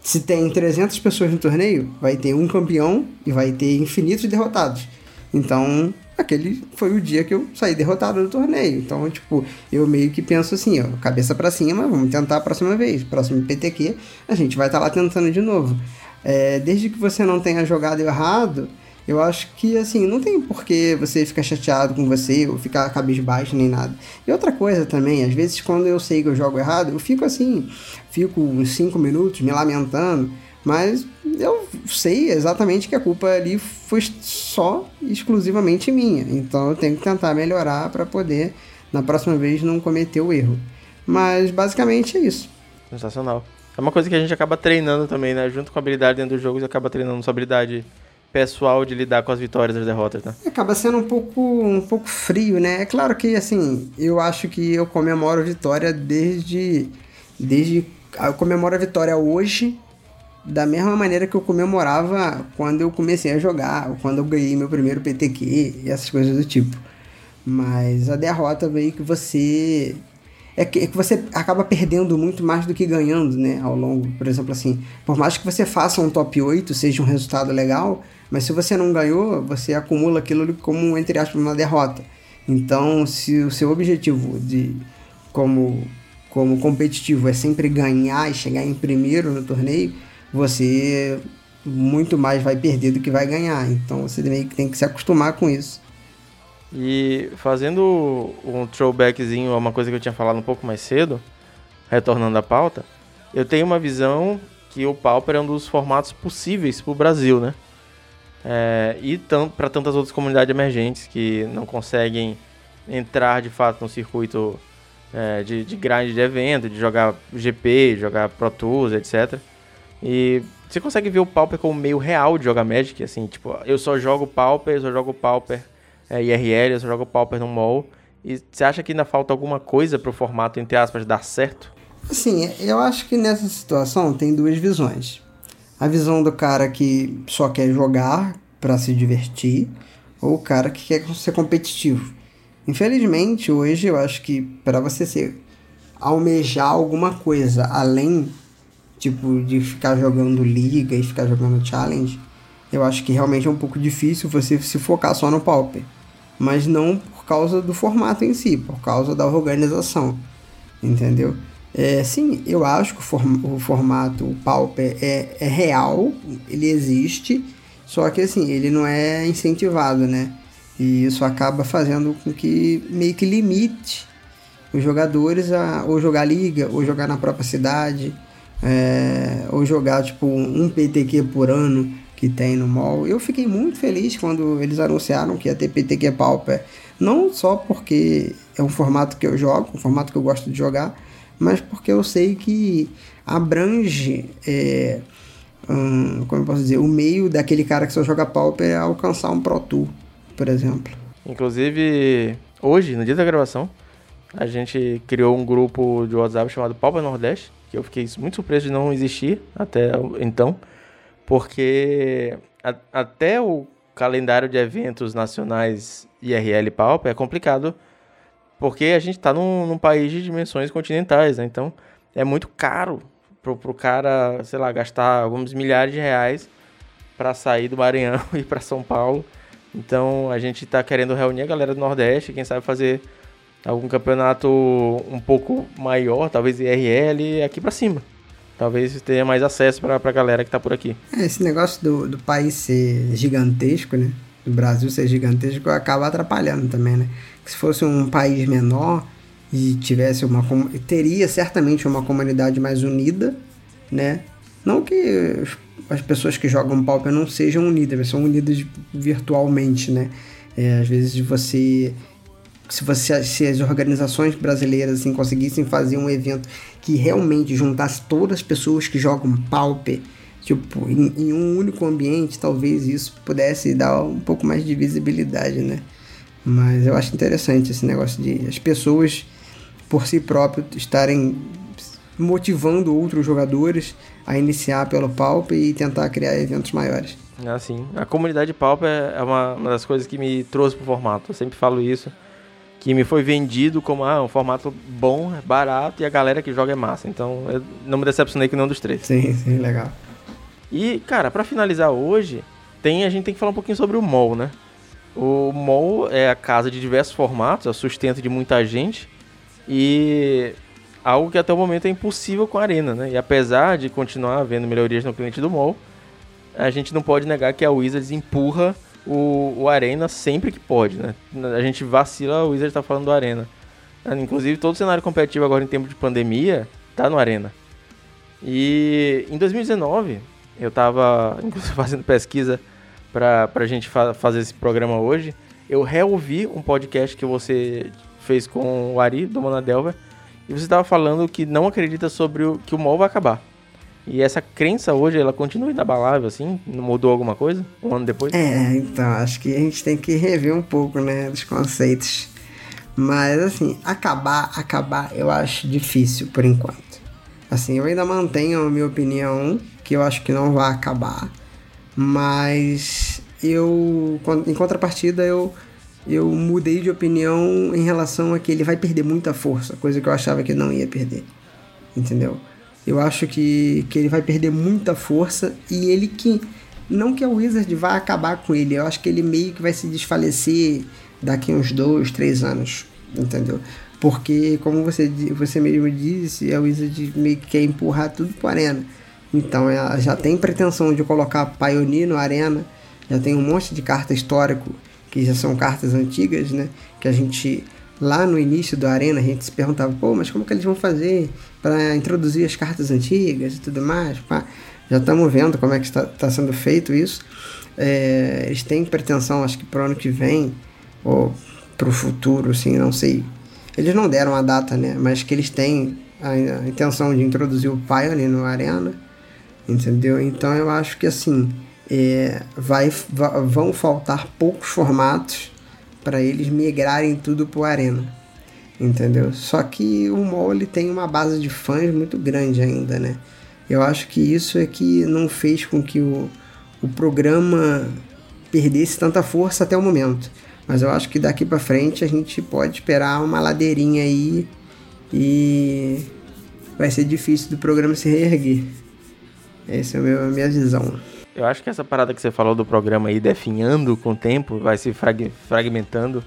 se tem 300 pessoas no torneio, vai ter um campeão e vai ter infinitos derrotados. Então, aquele foi o dia que eu saí derrotado do torneio. Então, tipo, eu meio que penso assim, ó, cabeça para cima, vamos tentar a próxima vez. Próximo PTQ, a gente vai estar tá lá tentando de novo. É, desde que você não tenha jogado errado, eu acho que, assim, não tem por que você ficar chateado com você ou ficar cabisbaixo nem nada. E outra coisa também, às vezes quando eu sei que eu jogo errado, eu fico assim, fico uns 5 minutos me lamentando, mas eu sei exatamente que a culpa ali foi só exclusivamente minha. Então eu tenho que tentar melhorar para poder na próxima vez não cometer o erro. Mas basicamente é isso. Sensacional. É uma coisa que a gente acaba treinando também, né? Junto com a habilidade dentro do jogo, você acaba treinando sua habilidade pessoal de lidar com as vitórias e as derrotas, né? Acaba sendo um pouco, um pouco frio, né? É claro que, assim, eu acho que eu comemoro a vitória desde... desde eu comemoro a vitória hoje da mesma maneira que eu comemorava quando eu comecei a jogar, ou quando eu ganhei meu primeiro PTQ e essas coisas do tipo. Mas a derrota veio que você. É que, é que você acaba perdendo muito mais do que ganhando, né? Ao longo. Por exemplo, assim, por mais que você faça um top 8, seja um resultado legal, mas se você não ganhou, você acumula aquilo como, entre aspas, uma derrota. Então, se o seu objetivo de como, como competitivo é sempre ganhar e chegar em primeiro no torneio, você muito mais vai perder do que vai ganhar. Então você meio que tem que se acostumar com isso. E fazendo um throwbackzinho a uma coisa que eu tinha falado um pouco mais cedo, retornando à pauta, eu tenho uma visão que o Pauper é um dos formatos possíveis para o Brasil, né? É, e para tantas outras comunidades emergentes que não conseguem entrar de fato no circuito é, de, de grind de evento, de jogar GP, jogar Pro Tours, etc. E você consegue ver o Pauper como meio real de jogar Magic, assim, tipo, eu só jogo Pauper, eu só jogo Pauper é, IRL, eu só jogo Pauper no mall. E você acha que ainda falta alguma coisa pro formato, entre aspas, dar certo? Assim, eu acho que nessa situação tem duas visões. A visão do cara que só quer jogar para se divertir, ou o cara que quer ser competitivo. Infelizmente, hoje eu acho que para você ser almejar alguma coisa além tipo, de ficar jogando liga e ficar jogando challenge, eu acho que realmente é um pouco difícil você se focar só no Pauper. Mas não por causa do formato em si, por causa da organização. Entendeu? É, sim, eu acho que o, form o formato o Pauper é, é real, ele existe, só que assim, ele não é incentivado, né? E isso acaba fazendo com que meio que limite os jogadores a ou jogar liga, ou jogar na própria cidade, é, ou jogar tipo um PTQ por ano que tem no mall. Eu fiquei muito feliz quando eles anunciaram que ia ter PTQ Pauper, não só porque é um formato que eu jogo, um formato que eu gosto de jogar, mas porque eu sei que abrange, é, um, como eu posso dizer, o meio daquele cara que só joga Pauper alcançar um Pro Tour, por exemplo. Inclusive, hoje, no dia da gravação, a gente criou um grupo de WhatsApp chamado Pauper Nordeste, que eu fiquei muito surpreso de não existir até então, porque a, até o calendário de eventos nacionais IRL Palpa é complicado, porque a gente está num, num, país de dimensões continentais, né? então é muito caro pro, pro cara, sei lá, gastar alguns milhares de reais para sair do Maranhão e para São Paulo. Então a gente está querendo reunir a galera do Nordeste, quem sabe fazer algum campeonato um pouco maior, talvez IRL, aqui para cima. Talvez tenha mais acesso para a galera que tá por aqui. É, esse negócio do, do país ser gigantesco, né? Do Brasil ser gigantesco acaba atrapalhando também, né? Que se fosse um país menor e tivesse uma teria certamente uma comunidade mais unida, né? Não que as pessoas que jogam Pauper não sejam unidas, mas são unidas virtualmente, né? É, às vezes você se, você, se as organizações brasileiras assim, conseguissem fazer um evento que realmente juntasse todas as pessoas que jogam Pauper tipo, em, em, um único ambiente, talvez isso pudesse dar um pouco mais de visibilidade, né? Mas eu acho interessante esse negócio de as pessoas por si próprias estarem motivando outros jogadores a iniciar pelo Pauper e tentar criar eventos maiores. Assim, a comunidade Pauper é uma, uma das coisas que me trouxe pro formato. Eu sempre falo isso que me foi vendido como ah, um formato bom, barato e a galera que joga é massa. Então eu não me decepcionei com nenhum dos três. Sim, sim, legal. E, cara, para finalizar hoje, tem a gente tem que falar um pouquinho sobre o MOL, né? O MOL é a casa de diversos formatos, é o sustento de muita gente e algo que até o momento é impossível com a Arena, né? E apesar de continuar havendo melhorias no cliente do MOL, a gente não pode negar que a Wizards empurra o, o Arena sempre que pode, né? A gente vacila, o Wizard tá falando do Arena. Inclusive, todo o cenário competitivo agora em tempo de pandemia tá no Arena. E em 2019, eu tava inclusive fazendo pesquisa pra, pra gente fa fazer esse programa hoje. Eu reouvi um podcast que você fez com o Ari, do Monadelver, e você tava falando que não acredita sobre o que o MOL vai acabar. E essa crença hoje, ela continua inabalável, assim? Não mudou alguma coisa? Um ano depois? É, então, acho que a gente tem que rever um pouco, né, dos conceitos. Mas, assim, acabar, acabar, eu acho difícil por enquanto. Assim, eu ainda mantenho a minha opinião, que eu acho que não vai acabar. Mas eu, em contrapartida, eu, eu mudei de opinião em relação a que ele vai perder muita força, coisa que eu achava que não ia perder. Entendeu? Eu acho que, que ele vai perder muita força e ele que. Não que a Wizard vá acabar com ele, eu acho que ele meio que vai se desfalecer daqui uns dois, três anos, entendeu? Porque, como você, você mesmo disse, a Wizard meio que quer empurrar tudo para Arena. Então ela já tem pretensão de colocar Pioneer no Arena, já tem um monte de carta histórico que já são cartas antigas, né? Que a gente lá no início do Arena a gente se perguntava, pô, mas como que eles vão fazer para introduzir as cartas antigas e tudo mais? Pá, já estamos vendo como é que está, está sendo feito isso. É, eles têm pretensão, acho que para o ano que vem, ou para o futuro, assim, não sei. Eles não deram a data, né? Mas que eles têm a, a intenção de introduzir o Pioneer no Arena, entendeu? Então eu acho que assim, é, vai, vão faltar poucos formatos para eles migrarem tudo para o Arena. Entendeu? Só que o MOL ele tem uma base de fãs muito grande ainda, né? Eu acho que isso é que não fez com que o, o programa perdesse tanta força até o momento. Mas eu acho que daqui para frente a gente pode esperar uma ladeirinha aí e vai ser difícil do programa se reerguer. Essa é a minha visão. Eu acho que essa parada que você falou do programa aí, definhando com o tempo, vai se frag fragmentando.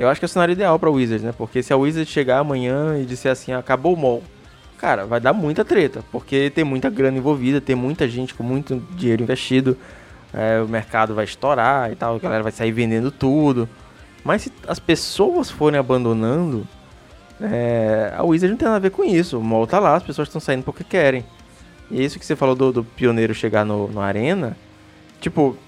Eu acho que é o cenário ideal pra Wizards, né? Porque se a Wizards chegar amanhã e disser assim, acabou o mall, cara, vai dar muita treta. Porque tem muita grana envolvida, tem muita gente com muito dinheiro investido. É, o mercado vai estourar e tal, a galera vai sair vendendo tudo. Mas se as pessoas forem abandonando, é, a Wizard não tem nada a ver com isso. O mall tá lá, as pessoas estão saindo porque querem. E isso que você falou do, do pioneiro chegar no, no Arena, tipo,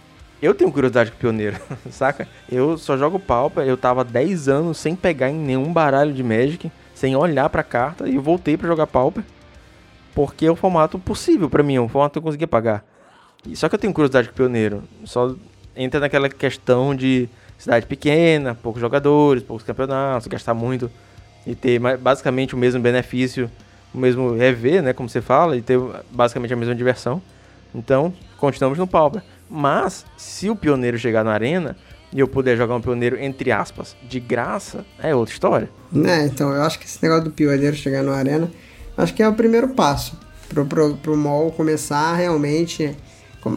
eu tenho curiosidade com pioneiro, saca? Eu só jogo Pauper, eu tava 10 anos sem pegar em nenhum baralho de Magic, sem olhar pra carta, e voltei para jogar Pauper, porque é o formato possível para mim, é um formato que eu conseguia pagar. Só que eu tenho curiosidade com pioneiro, só entra naquela questão de cidade pequena, poucos jogadores, poucos campeonatos, gastar muito e ter basicamente o mesmo benefício o mesmo rever, né, como você fala, e ter basicamente a mesma diversão. Então, continuamos no Pauper. Mas, se o pioneiro chegar na arena e eu puder jogar um pioneiro, entre aspas, de graça, é outra história. É, então, eu acho que esse negócio do pioneiro chegar na arena, acho que é o primeiro passo pro, pro, pro mall começar realmente,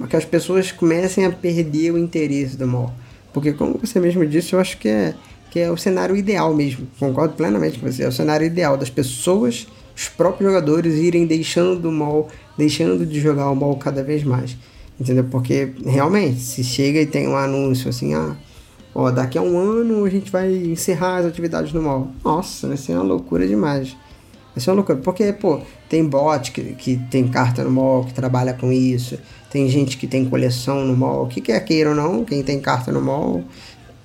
que as pessoas comecem a perder o interesse do mall. Porque, como você mesmo disse, eu acho que é, que é o cenário ideal mesmo. Concordo plenamente com você. É o cenário ideal das pessoas os próprios jogadores irem deixando o mal, deixando de jogar o mal cada vez mais. Entendeu? Porque realmente, se chega e tem um anúncio assim, ah, ó, daqui a um ano a gente vai encerrar as atividades no mal. Nossa, vai ser uma loucura demais. Vai ser uma loucura. Porque, pô, tem bot que, que tem carta no mall, que trabalha com isso. Tem gente que tem coleção no mall. Que quer queira ou não, quem tem carta no mall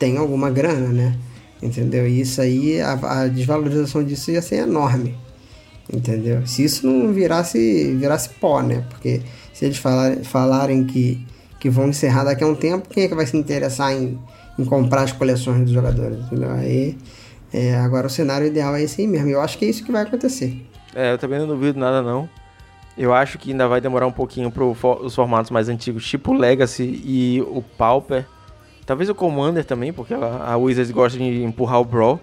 tem alguma grana, né? Entendeu? E isso aí, a, a desvalorização disso ia ser enorme. Entendeu? Se isso não virasse, virasse pó, né? Porque se eles falarem, falarem que, que vão encerrar daqui a um tempo, quem é que vai se interessar em, em comprar as coleções dos jogadores? Entendeu? Aí, é, agora o cenário ideal é esse aí mesmo. Eu acho que é isso que vai acontecer. É, eu também não duvido nada não. Eu acho que ainda vai demorar um pouquinho para os formatos mais antigos, tipo o Legacy e o Pauper. Talvez o Commander também, porque a, a Wizards gosta de empurrar o Brawl.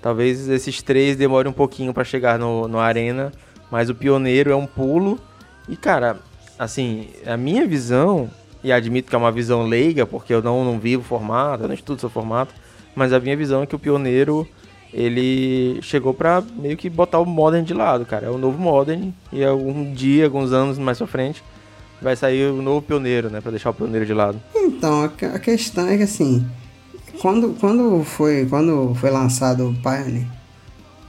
Talvez esses três demorem um pouquinho para chegar no, no Arena, mas o Pioneiro é um pulo. E cara, assim, a minha visão, e admito que é uma visão leiga, porque eu não, não vivo formato, eu não estudo seu formato, mas a minha visão é que o Pioneiro ele chegou pra meio que botar o Modern de lado, cara. É o novo Modern e algum dia, alguns anos mais pra frente, vai sair o novo Pioneiro, né? Pra deixar o Pioneiro de lado. Então, a questão é que assim, quando, quando, foi, quando foi lançado o Pioneer,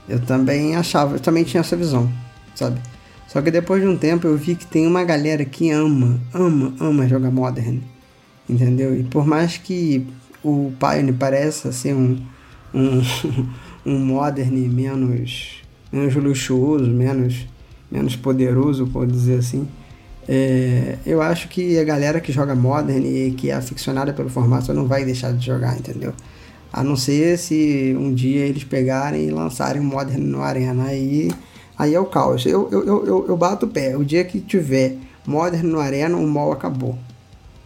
eu também achava, eu também tinha essa visão, sabe? Só que depois de um tempo eu vi que tem uma galera que ama, ama, ama jogar Modern, entendeu? E por mais que o Pioneer pareça ser um, um um modern menos, menos luxuoso, menos, menos poderoso, por dizer assim. É, eu acho que a galera que joga Modern e que é aficionada pelo formato não vai deixar de jogar, entendeu? A não ser se um dia eles pegarem e lançarem o Modern no Arena. Aí, aí é o caos. Eu, eu, eu, eu bato o pé. O dia que tiver Modern no Arena, o mall acabou.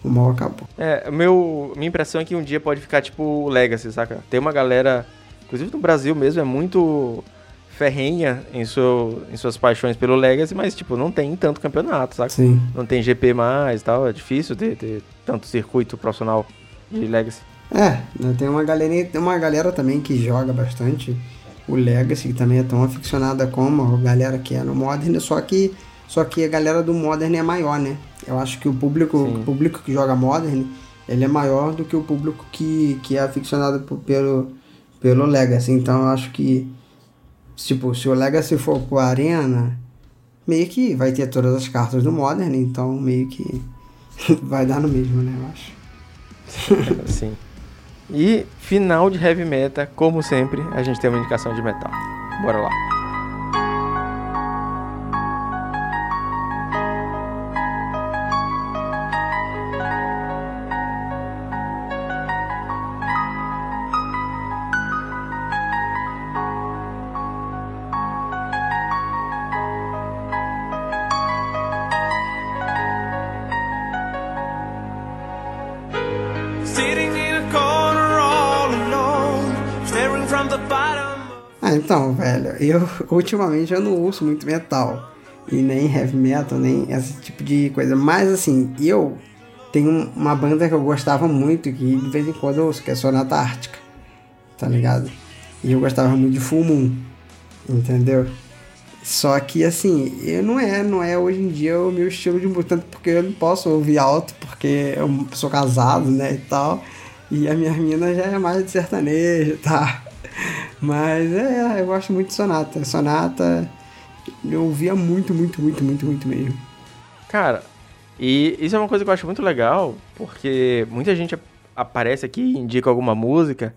O mall acabou. É, meu, minha impressão é que um dia pode ficar tipo o Legacy, saca? Tem uma galera inclusive no Brasil mesmo, é muito ferrenha em, seu, em suas paixões pelo Legacy, mas, tipo, não tem tanto campeonato, sabe? Sim. Não tem GP mais e tal, é difícil ter, ter tanto circuito profissional de Legacy. É, né, tem uma galera, tem uma galera também que joga bastante o Legacy, que também é tão aficionada como a galera que é no Modern, só que, só que a galera do Modern é maior, né? Eu acho que o público, o público que joga Modern, ele é maior do que o público que, que é aficionado pelo, pelo Legacy. Então eu acho que, tipo, se o Legacy for pro Arena, meio que vai ter todas as cartas do Modern, então meio que vai dar no mesmo, né? Eu acho. Sim. E final de Heavy Metal, como sempre, a gente tem uma indicação de metal. Bora lá. Eu ultimamente eu não ouço muito metal. E nem heavy metal, nem esse tipo de coisa. Mas assim, eu tenho uma banda que eu gostava muito, que de vez em quando eu ouço, que é Sonata Ártica. Tá ligado? E eu gostava muito de Full Moon. Entendeu? Só que assim, eu não é, não é hoje em dia o meu estilo de música, tanto porque eu não posso ouvir alto, porque eu sou casado, né, e tal. E a minha mina já é mais de sertanejo, tá? Mas é, eu gosto muito de Sonata. Sonata eu ouvia muito, muito, muito, muito, muito mesmo. Cara, e isso é uma coisa que eu acho muito legal, porque muita gente aparece aqui e indica alguma música,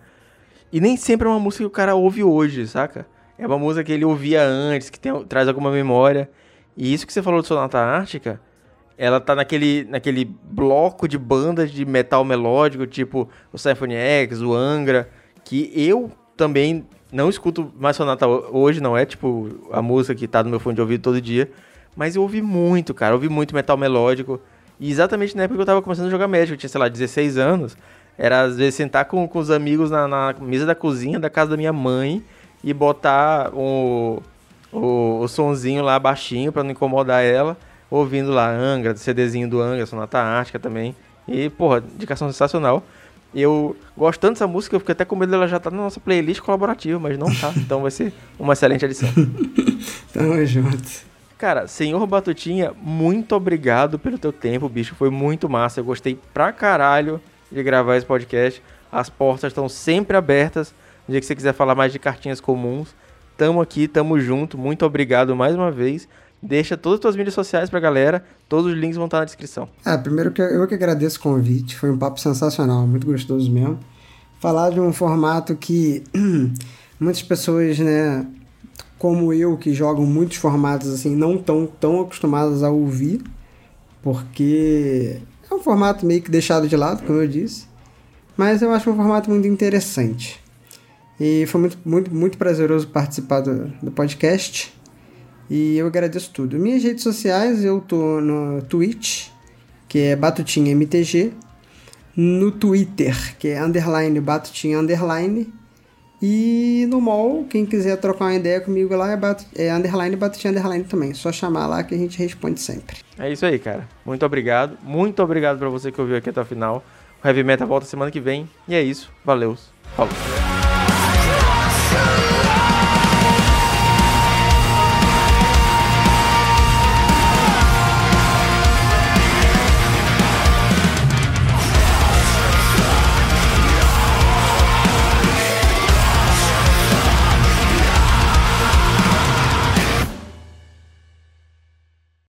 e nem sempre é uma música que o cara ouve hoje, saca? É uma música que ele ouvia antes, que tem, traz alguma memória. E isso que você falou de Sonata Ártica, ela tá naquele, naquele bloco de bandas de metal melódico, tipo o Symphony X, o Angra, que eu também não escuto mais Sonata hoje, não é tipo a música que tá no meu fone de ouvido todo dia. Mas eu ouvi muito, cara. Eu ouvi muito metal melódico. E exatamente na época que eu tava começando a jogar Magic, eu tinha, sei lá, 16 anos. Era às vezes sentar com, com os amigos na, na mesa da cozinha da casa da minha mãe e botar o, o, o sonzinho lá baixinho para não incomodar ela, ouvindo lá Angra, CDzinho do Angra, Sonata Ártica também. E, porra, indicação sensacional. Eu gosto tanto dessa música, eu fico até com medo dela já estar tá na nossa playlist colaborativa, mas não tá. Então vai ser uma excelente adição. Tamo junto. Cara, senhor Batutinha, muito obrigado pelo teu tempo, bicho. Foi muito massa. Eu gostei pra caralho de gravar esse podcast. As portas estão sempre abertas. No dia que você quiser falar mais de cartinhas comuns, tamo aqui, tamo junto. Muito obrigado mais uma vez. Deixa todas as tuas mídias sociais pra galera. Todos os links vão estar na descrição. Ah, primeiro que eu que agradeço o convite. Foi um papo sensacional, muito gostoso mesmo. Falar de um formato que muitas pessoas, né, como eu, que jogam muitos formatos assim, não estão tão acostumadas a ouvir, porque é um formato meio que deixado de lado, como eu disse. Mas eu acho um formato muito interessante. E foi muito, muito, muito prazeroso participar do, do podcast. E eu agradeço tudo. Minhas redes sociais, eu tô no Twitch, que é Batutinha MTG. No Twitter, que é underline Batutinha underline. E no mall, quem quiser trocar uma ideia comigo lá é, bat, é underline Batutinha underline também. Só chamar lá que a gente responde sempre. É isso aí, cara. Muito obrigado. Muito obrigado pra você que ouviu aqui até o final. O Heavy Metal volta semana que vem. E é isso. Valeu. Falou.